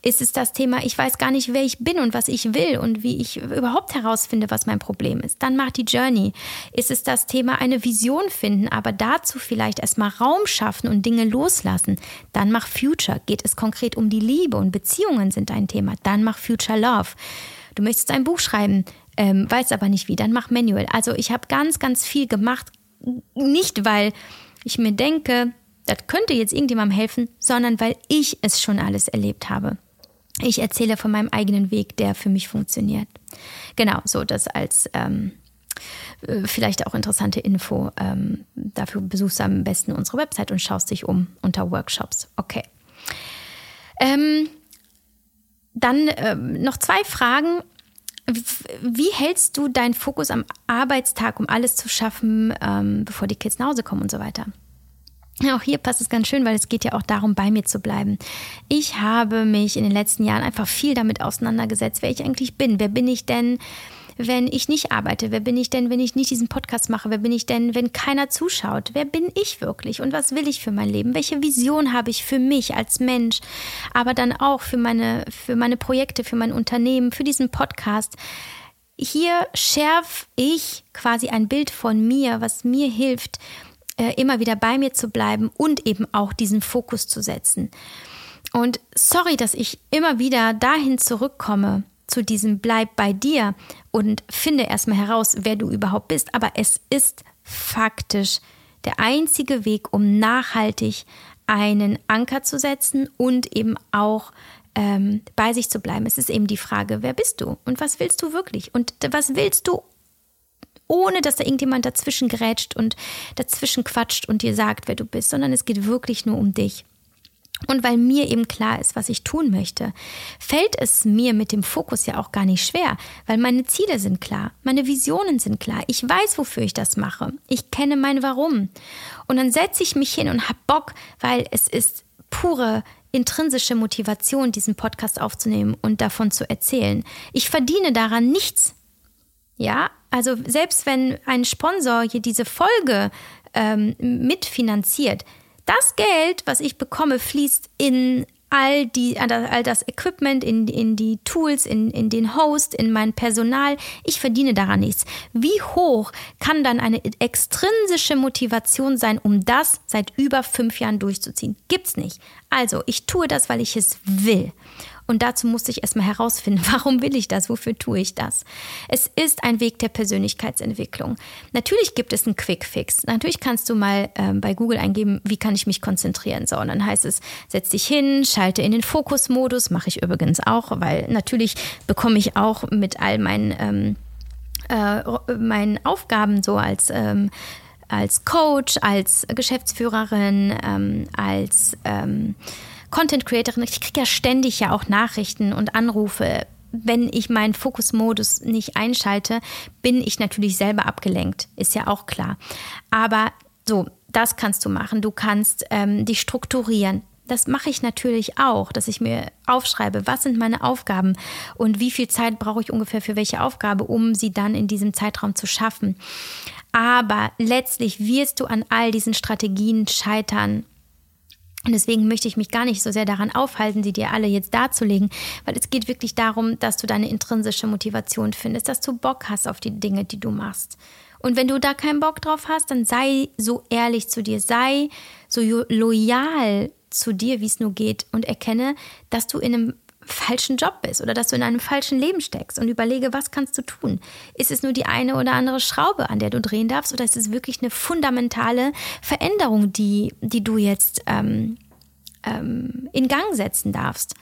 Ist es das Thema, ich weiß gar nicht, wer ich bin und was ich will und wie ich überhaupt herausfinde, was mein Problem ist? Dann mach die Journey. Ist es das Thema, eine Vision finden, aber dazu vielleicht erstmal Raum schaffen? Schaffen und Dinge loslassen. Dann mach Future. Geht es konkret um die Liebe und Beziehungen sind ein Thema. Dann mach Future Love. Du möchtest ein Buch schreiben, ähm, weißt aber nicht wie. Dann mach Manual. Also ich habe ganz, ganz viel gemacht. Nicht, weil ich mir denke, das könnte jetzt irgendjemandem helfen, sondern weil ich es schon alles erlebt habe. Ich erzähle von meinem eigenen Weg, der für mich funktioniert. Genau, so das als ähm, äh, vielleicht auch interessante Info. Ähm, dafür besuchst du am besten unsere Website und schaust dich um unter Workshops. Okay. Ähm, dann ähm, noch zwei Fragen. Wie hältst du deinen Fokus am Arbeitstag, um alles zu schaffen, ähm, bevor die Kids nach Hause kommen und so weiter? Auch hier passt es ganz schön, weil es geht ja auch darum, bei mir zu bleiben. Ich habe mich in den letzten Jahren einfach viel damit auseinandergesetzt, wer ich eigentlich bin. Wer bin ich denn? Wenn ich nicht arbeite? Wer bin ich denn, wenn ich nicht diesen Podcast mache? Wer bin ich denn, wenn keiner zuschaut? Wer bin ich wirklich? Und was will ich für mein Leben? Welche Vision habe ich für mich als Mensch? Aber dann auch für meine, für meine Projekte, für mein Unternehmen, für diesen Podcast. Hier schärfe ich quasi ein Bild von mir, was mir hilft, äh, immer wieder bei mir zu bleiben und eben auch diesen Fokus zu setzen. Und sorry, dass ich immer wieder dahin zurückkomme, zu diesem Bleib bei dir und finde erstmal heraus, wer du überhaupt bist. Aber es ist faktisch der einzige Weg, um nachhaltig einen Anker zu setzen und eben auch ähm, bei sich zu bleiben. Es ist eben die Frage, wer bist du und was willst du wirklich und was willst du, ohne dass da irgendjemand dazwischen grätscht und dazwischen quatscht und dir sagt, wer du bist, sondern es geht wirklich nur um dich. Und weil mir eben klar ist, was ich tun möchte, fällt es mir mit dem Fokus ja auch gar nicht schwer, weil meine Ziele sind klar, meine Visionen sind klar, ich weiß, wofür ich das mache, ich kenne mein Warum. Und dann setze ich mich hin und hab Bock, weil es ist pure intrinsische Motivation, diesen Podcast aufzunehmen und davon zu erzählen. Ich verdiene daran nichts. Ja, also selbst wenn ein Sponsor hier diese Folge ähm, mitfinanziert, das Geld, was ich bekomme, fließt in all, die, all das Equipment, in, in die Tools, in, in den Host, in mein Personal. Ich verdiene daran nichts. Wie hoch kann dann eine extrinsische Motivation sein, um das seit über fünf Jahren durchzuziehen? Gibt's nicht. Also, ich tue das, weil ich es will. Und dazu musste ich erstmal herausfinden, warum will ich das, wofür tue ich das. Es ist ein Weg der Persönlichkeitsentwicklung. Natürlich gibt es einen Quick-Fix. Natürlich kannst du mal ähm, bei Google eingeben, wie kann ich mich konzentrieren. So, und dann heißt es, setz dich hin, schalte in den Fokusmodus, mache ich übrigens auch, weil natürlich bekomme ich auch mit all meinen, ähm, äh, meinen Aufgaben so als ähm, als Coach, als Geschäftsführerin, ähm, als ähm, Content Creatorin, ich kriege ja ständig ja auch Nachrichten und Anrufe. Wenn ich meinen Fokusmodus nicht einschalte, bin ich natürlich selber abgelenkt, ist ja auch klar. Aber so, das kannst du machen. Du kannst ähm, dich strukturieren. Das mache ich natürlich auch, dass ich mir aufschreibe, was sind meine Aufgaben und wie viel Zeit brauche ich ungefähr für welche Aufgabe, um sie dann in diesem Zeitraum zu schaffen. Aber letztlich wirst du an all diesen Strategien scheitern und deswegen möchte ich mich gar nicht so sehr daran aufhalten, sie dir alle jetzt darzulegen, weil es geht wirklich darum, dass du deine intrinsische Motivation findest, dass du Bock hast auf die Dinge, die du machst. Und wenn du da keinen Bock drauf hast, dann sei so ehrlich zu dir, sei so loyal zu dir, wie es nur geht und erkenne, dass du in einem falschen Job bist oder dass du in einem falschen Leben steckst und überlege, was kannst du tun? Ist es nur die eine oder andere Schraube, an der du drehen darfst oder ist es wirklich eine fundamentale Veränderung, die, die du jetzt ähm, ähm, in Gang setzen darfst?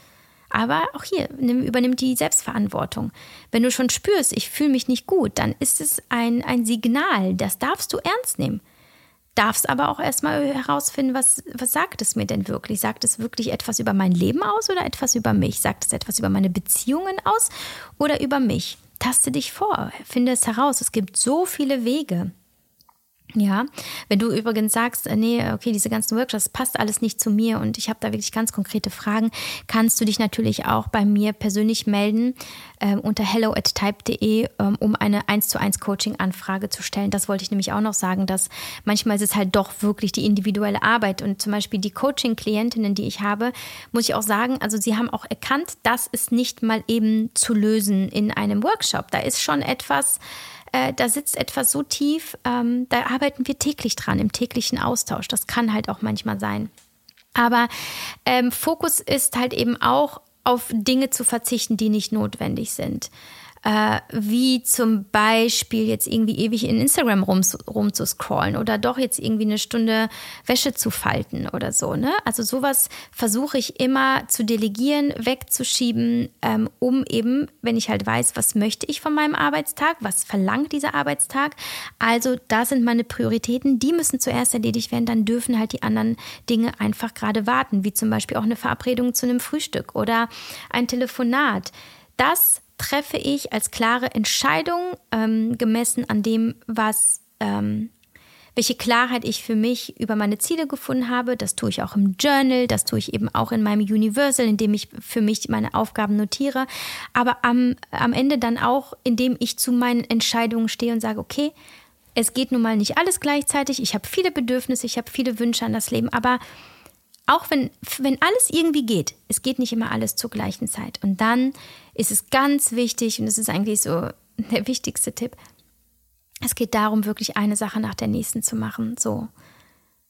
Aber auch hier nimm, übernimmt die Selbstverantwortung. Wenn du schon spürst, ich fühle mich nicht gut, dann ist es ein, ein Signal, das darfst du ernst nehmen darfst aber auch erstmal herausfinden, was, was sagt es mir denn wirklich? Sagt es wirklich etwas über mein Leben aus oder etwas über mich? Sagt es etwas über meine Beziehungen aus oder über mich? Taste dich vor, finde es heraus. Es gibt so viele Wege. Ja, wenn du übrigens sagst, äh, nee, okay, diese ganzen Workshops passt alles nicht zu mir und ich habe da wirklich ganz konkrete Fragen, kannst du dich natürlich auch bei mir persönlich melden äh, unter hello at type.de, ähm, um eine 1 zu 1 Coaching-Anfrage zu stellen. Das wollte ich nämlich auch noch sagen, dass manchmal ist es halt doch wirklich die individuelle Arbeit und zum Beispiel die Coaching-Klientinnen, die ich habe, muss ich auch sagen, also sie haben auch erkannt, das ist nicht mal eben zu lösen in einem Workshop. Da ist schon etwas, äh, da sitzt etwas so tief, ähm, da arbeiten wir täglich dran, im täglichen Austausch. Das kann halt auch manchmal sein. Aber ähm, Fokus ist halt eben auch auf Dinge zu verzichten, die nicht notwendig sind äh, wie zum Beispiel jetzt irgendwie ewig in Instagram rum, rumzuscrollen oder doch jetzt irgendwie eine Stunde Wäsche zu falten oder so. Ne? Also sowas versuche ich immer zu delegieren, wegzuschieben, ähm, um eben, wenn ich halt weiß, was möchte ich von meinem Arbeitstag, was verlangt dieser Arbeitstag. Also da sind meine Prioritäten, die müssen zuerst erledigt werden, dann dürfen halt die anderen Dinge einfach gerade warten, wie zum Beispiel auch eine Verabredung zu einem Frühstück oder ein Telefonat. Das treffe ich als klare Entscheidung ähm, gemessen an dem, was, ähm, welche Klarheit ich für mich über meine Ziele gefunden habe. Das tue ich auch im Journal, das tue ich eben auch in meinem Universal, indem ich für mich meine Aufgaben notiere. Aber am, am Ende dann auch, indem ich zu meinen Entscheidungen stehe und sage, okay, es geht nun mal nicht alles gleichzeitig. Ich habe viele Bedürfnisse, ich habe viele Wünsche an das Leben, aber auch wenn, wenn alles irgendwie geht, es geht nicht immer alles zur gleichen Zeit. Und dann ist es ganz wichtig, und das ist eigentlich so der wichtigste Tipp, es geht darum, wirklich eine Sache nach der nächsten zu machen. So,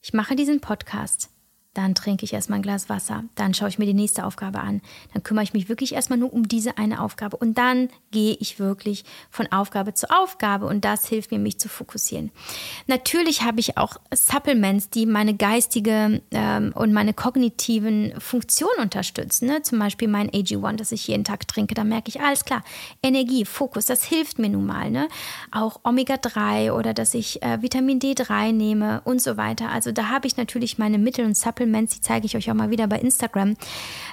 ich mache diesen Podcast. Dann trinke ich erstmal ein Glas Wasser. Dann schaue ich mir die nächste Aufgabe an. Dann kümmere ich mich wirklich erstmal nur um diese eine Aufgabe. Und dann gehe ich wirklich von Aufgabe zu Aufgabe. Und das hilft mir, mich zu fokussieren. Natürlich habe ich auch Supplements, die meine geistige ähm, und meine kognitiven Funktionen unterstützen. Ne? Zum Beispiel mein AG1, das ich jeden Tag trinke. Da merke ich, alles klar, Energie, Fokus, das hilft mir nun mal. Ne? Auch Omega-3 oder dass ich äh, Vitamin D3 nehme und so weiter. Also da habe ich natürlich meine Mittel und Supplements Supplements, die zeige ich euch auch mal wieder bei Instagram.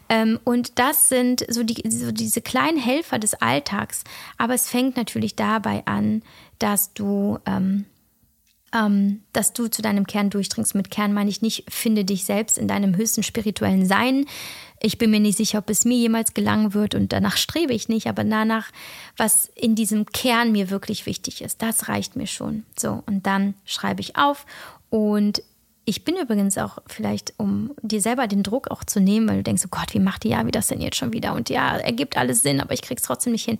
Ähm, und das sind so, die, so diese kleinen Helfer des Alltags. Aber es fängt natürlich dabei an, dass du ähm, ähm, dass du zu deinem Kern durchdringst. Mit Kern meine ich nicht, finde dich selbst in deinem höchsten spirituellen Sein. Ich bin mir nicht sicher, ob es mir jemals gelangen wird und danach strebe ich nicht, aber danach, was in diesem Kern mir wirklich wichtig ist, das reicht mir schon. So, und dann schreibe ich auf und ich bin übrigens auch vielleicht, um dir selber den Druck auch zu nehmen, weil du denkst, oh Gott, wie macht die ja, wie das denn jetzt schon wieder? Und ja, ergibt alles Sinn, aber ich krieg's trotzdem nicht hin.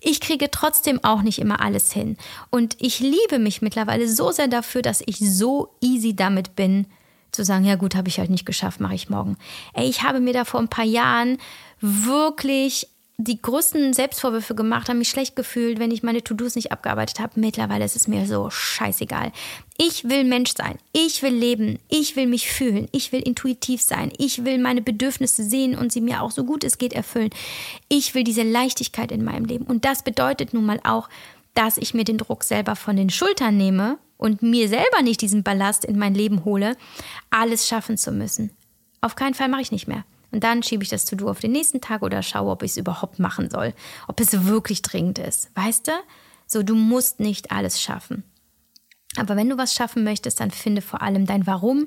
Ich kriege trotzdem auch nicht immer alles hin. Und ich liebe mich mittlerweile so sehr dafür, dass ich so easy damit bin, zu sagen, ja gut, habe ich halt nicht geschafft, mache ich morgen. Ey, ich habe mir da vor ein paar Jahren wirklich die größten Selbstvorwürfe gemacht, habe mich schlecht gefühlt, wenn ich meine To-Dos nicht abgearbeitet habe. Mittlerweile ist es mir so scheißegal. Ich will Mensch sein. Ich will leben. Ich will mich fühlen. Ich will intuitiv sein. Ich will meine Bedürfnisse sehen und sie mir auch so gut es geht erfüllen. Ich will diese Leichtigkeit in meinem Leben. Und das bedeutet nun mal auch, dass ich mir den Druck selber von den Schultern nehme und mir selber nicht diesen Ballast in mein Leben hole, alles schaffen zu müssen. Auf keinen Fall mache ich nicht mehr. Und dann schiebe ich das To-Do auf den nächsten Tag oder schaue, ob ich es überhaupt machen soll. Ob es wirklich dringend ist. Weißt du? So, du musst nicht alles schaffen. Aber wenn du was schaffen möchtest, dann finde vor allem dein Warum,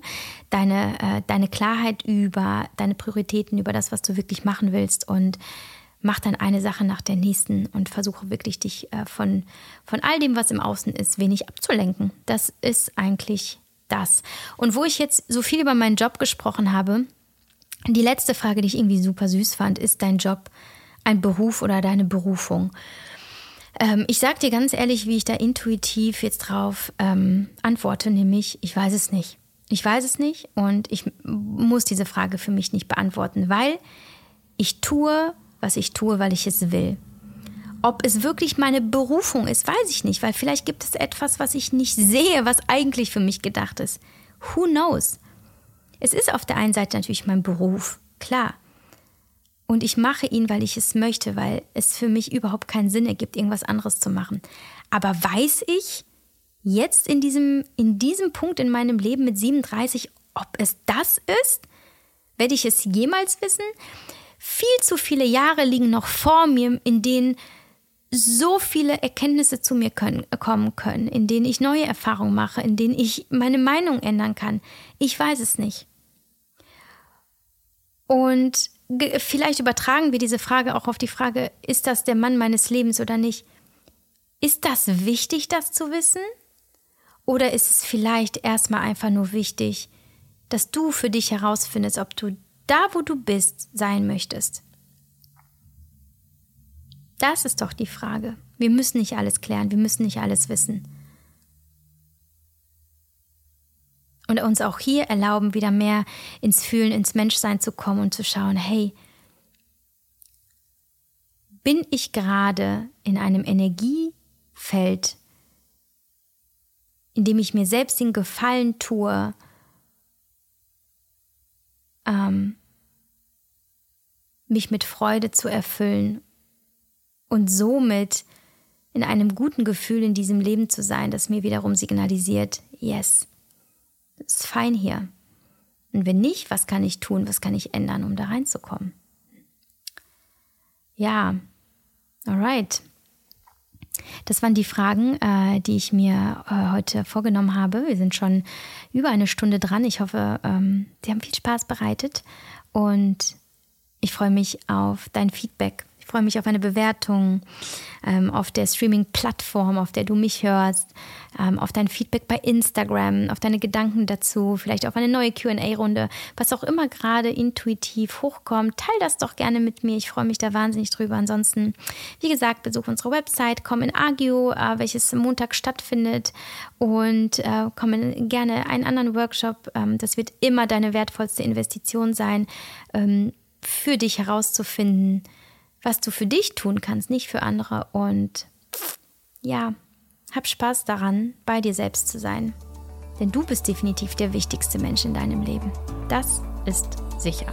deine, äh, deine Klarheit über deine Prioritäten, über das, was du wirklich machen willst und mach dann eine Sache nach der nächsten und versuche wirklich dich äh, von, von all dem, was im Außen ist, wenig abzulenken. Das ist eigentlich das. Und wo ich jetzt so viel über meinen Job gesprochen habe, die letzte Frage, die ich irgendwie super süß fand, ist dein Job ein Beruf oder deine Berufung? Ähm, ich sag dir ganz ehrlich, wie ich da intuitiv jetzt drauf ähm, antworte, nämlich ich weiß es nicht. Ich weiß es nicht und ich muss diese Frage für mich nicht beantworten, weil ich tue, was ich tue, weil ich es will. Ob es wirklich meine Berufung ist, weiß ich nicht, weil vielleicht gibt es etwas, was ich nicht sehe, was eigentlich für mich gedacht ist. Who knows? Es ist auf der einen Seite natürlich mein Beruf, klar. Und ich mache ihn, weil ich es möchte, weil es für mich überhaupt keinen Sinn ergibt, irgendwas anderes zu machen. Aber weiß ich jetzt in diesem, in diesem Punkt in meinem Leben mit 37, ob es das ist? Werde ich es jemals wissen? Viel zu viele Jahre liegen noch vor mir, in denen so viele Erkenntnisse zu mir können, kommen können, in denen ich neue Erfahrungen mache, in denen ich meine Meinung ändern kann. Ich weiß es nicht. Und vielleicht übertragen wir diese Frage auch auf die Frage, ist das der Mann meines Lebens oder nicht? Ist das wichtig, das zu wissen? Oder ist es vielleicht erstmal einfach nur wichtig, dass du für dich herausfindest, ob du da, wo du bist, sein möchtest? Das ist doch die Frage. Wir müssen nicht alles klären, wir müssen nicht alles wissen. Und uns auch hier erlauben, wieder mehr ins Fühlen, ins Menschsein zu kommen und zu schauen, hey, bin ich gerade in einem Energiefeld, in dem ich mir selbst den Gefallen tue, ähm, mich mit Freude zu erfüllen und somit in einem guten Gefühl in diesem Leben zu sein, das mir wiederum signalisiert, yes, ist fein hier. Und wenn nicht, was kann ich tun, was kann ich ändern, um da reinzukommen? Ja, alright. Das waren die Fragen, äh, die ich mir äh, heute vorgenommen habe. Wir sind schon über eine Stunde dran. Ich hoffe, ähm, Sie haben viel Spaß bereitet und ich freue mich auf dein Feedback freue mich auf eine Bewertung ähm, auf der Streaming-Plattform, auf der du mich hörst, ähm, auf dein Feedback bei Instagram, auf deine Gedanken dazu, vielleicht auf eine neue QA-Runde, was auch immer gerade intuitiv hochkommt. Teil das doch gerne mit mir. Ich freue mich da wahnsinnig drüber. Ansonsten, wie gesagt, besuch unsere Website, komm in Agio, äh, welches Montag stattfindet und äh, komm in gerne einen anderen Workshop. Ähm, das wird immer deine wertvollste Investition sein, ähm, für dich herauszufinden, was du für dich tun kannst, nicht für andere. Und ja, hab Spaß daran, bei dir selbst zu sein. Denn du bist definitiv der wichtigste Mensch in deinem Leben. Das ist sicher.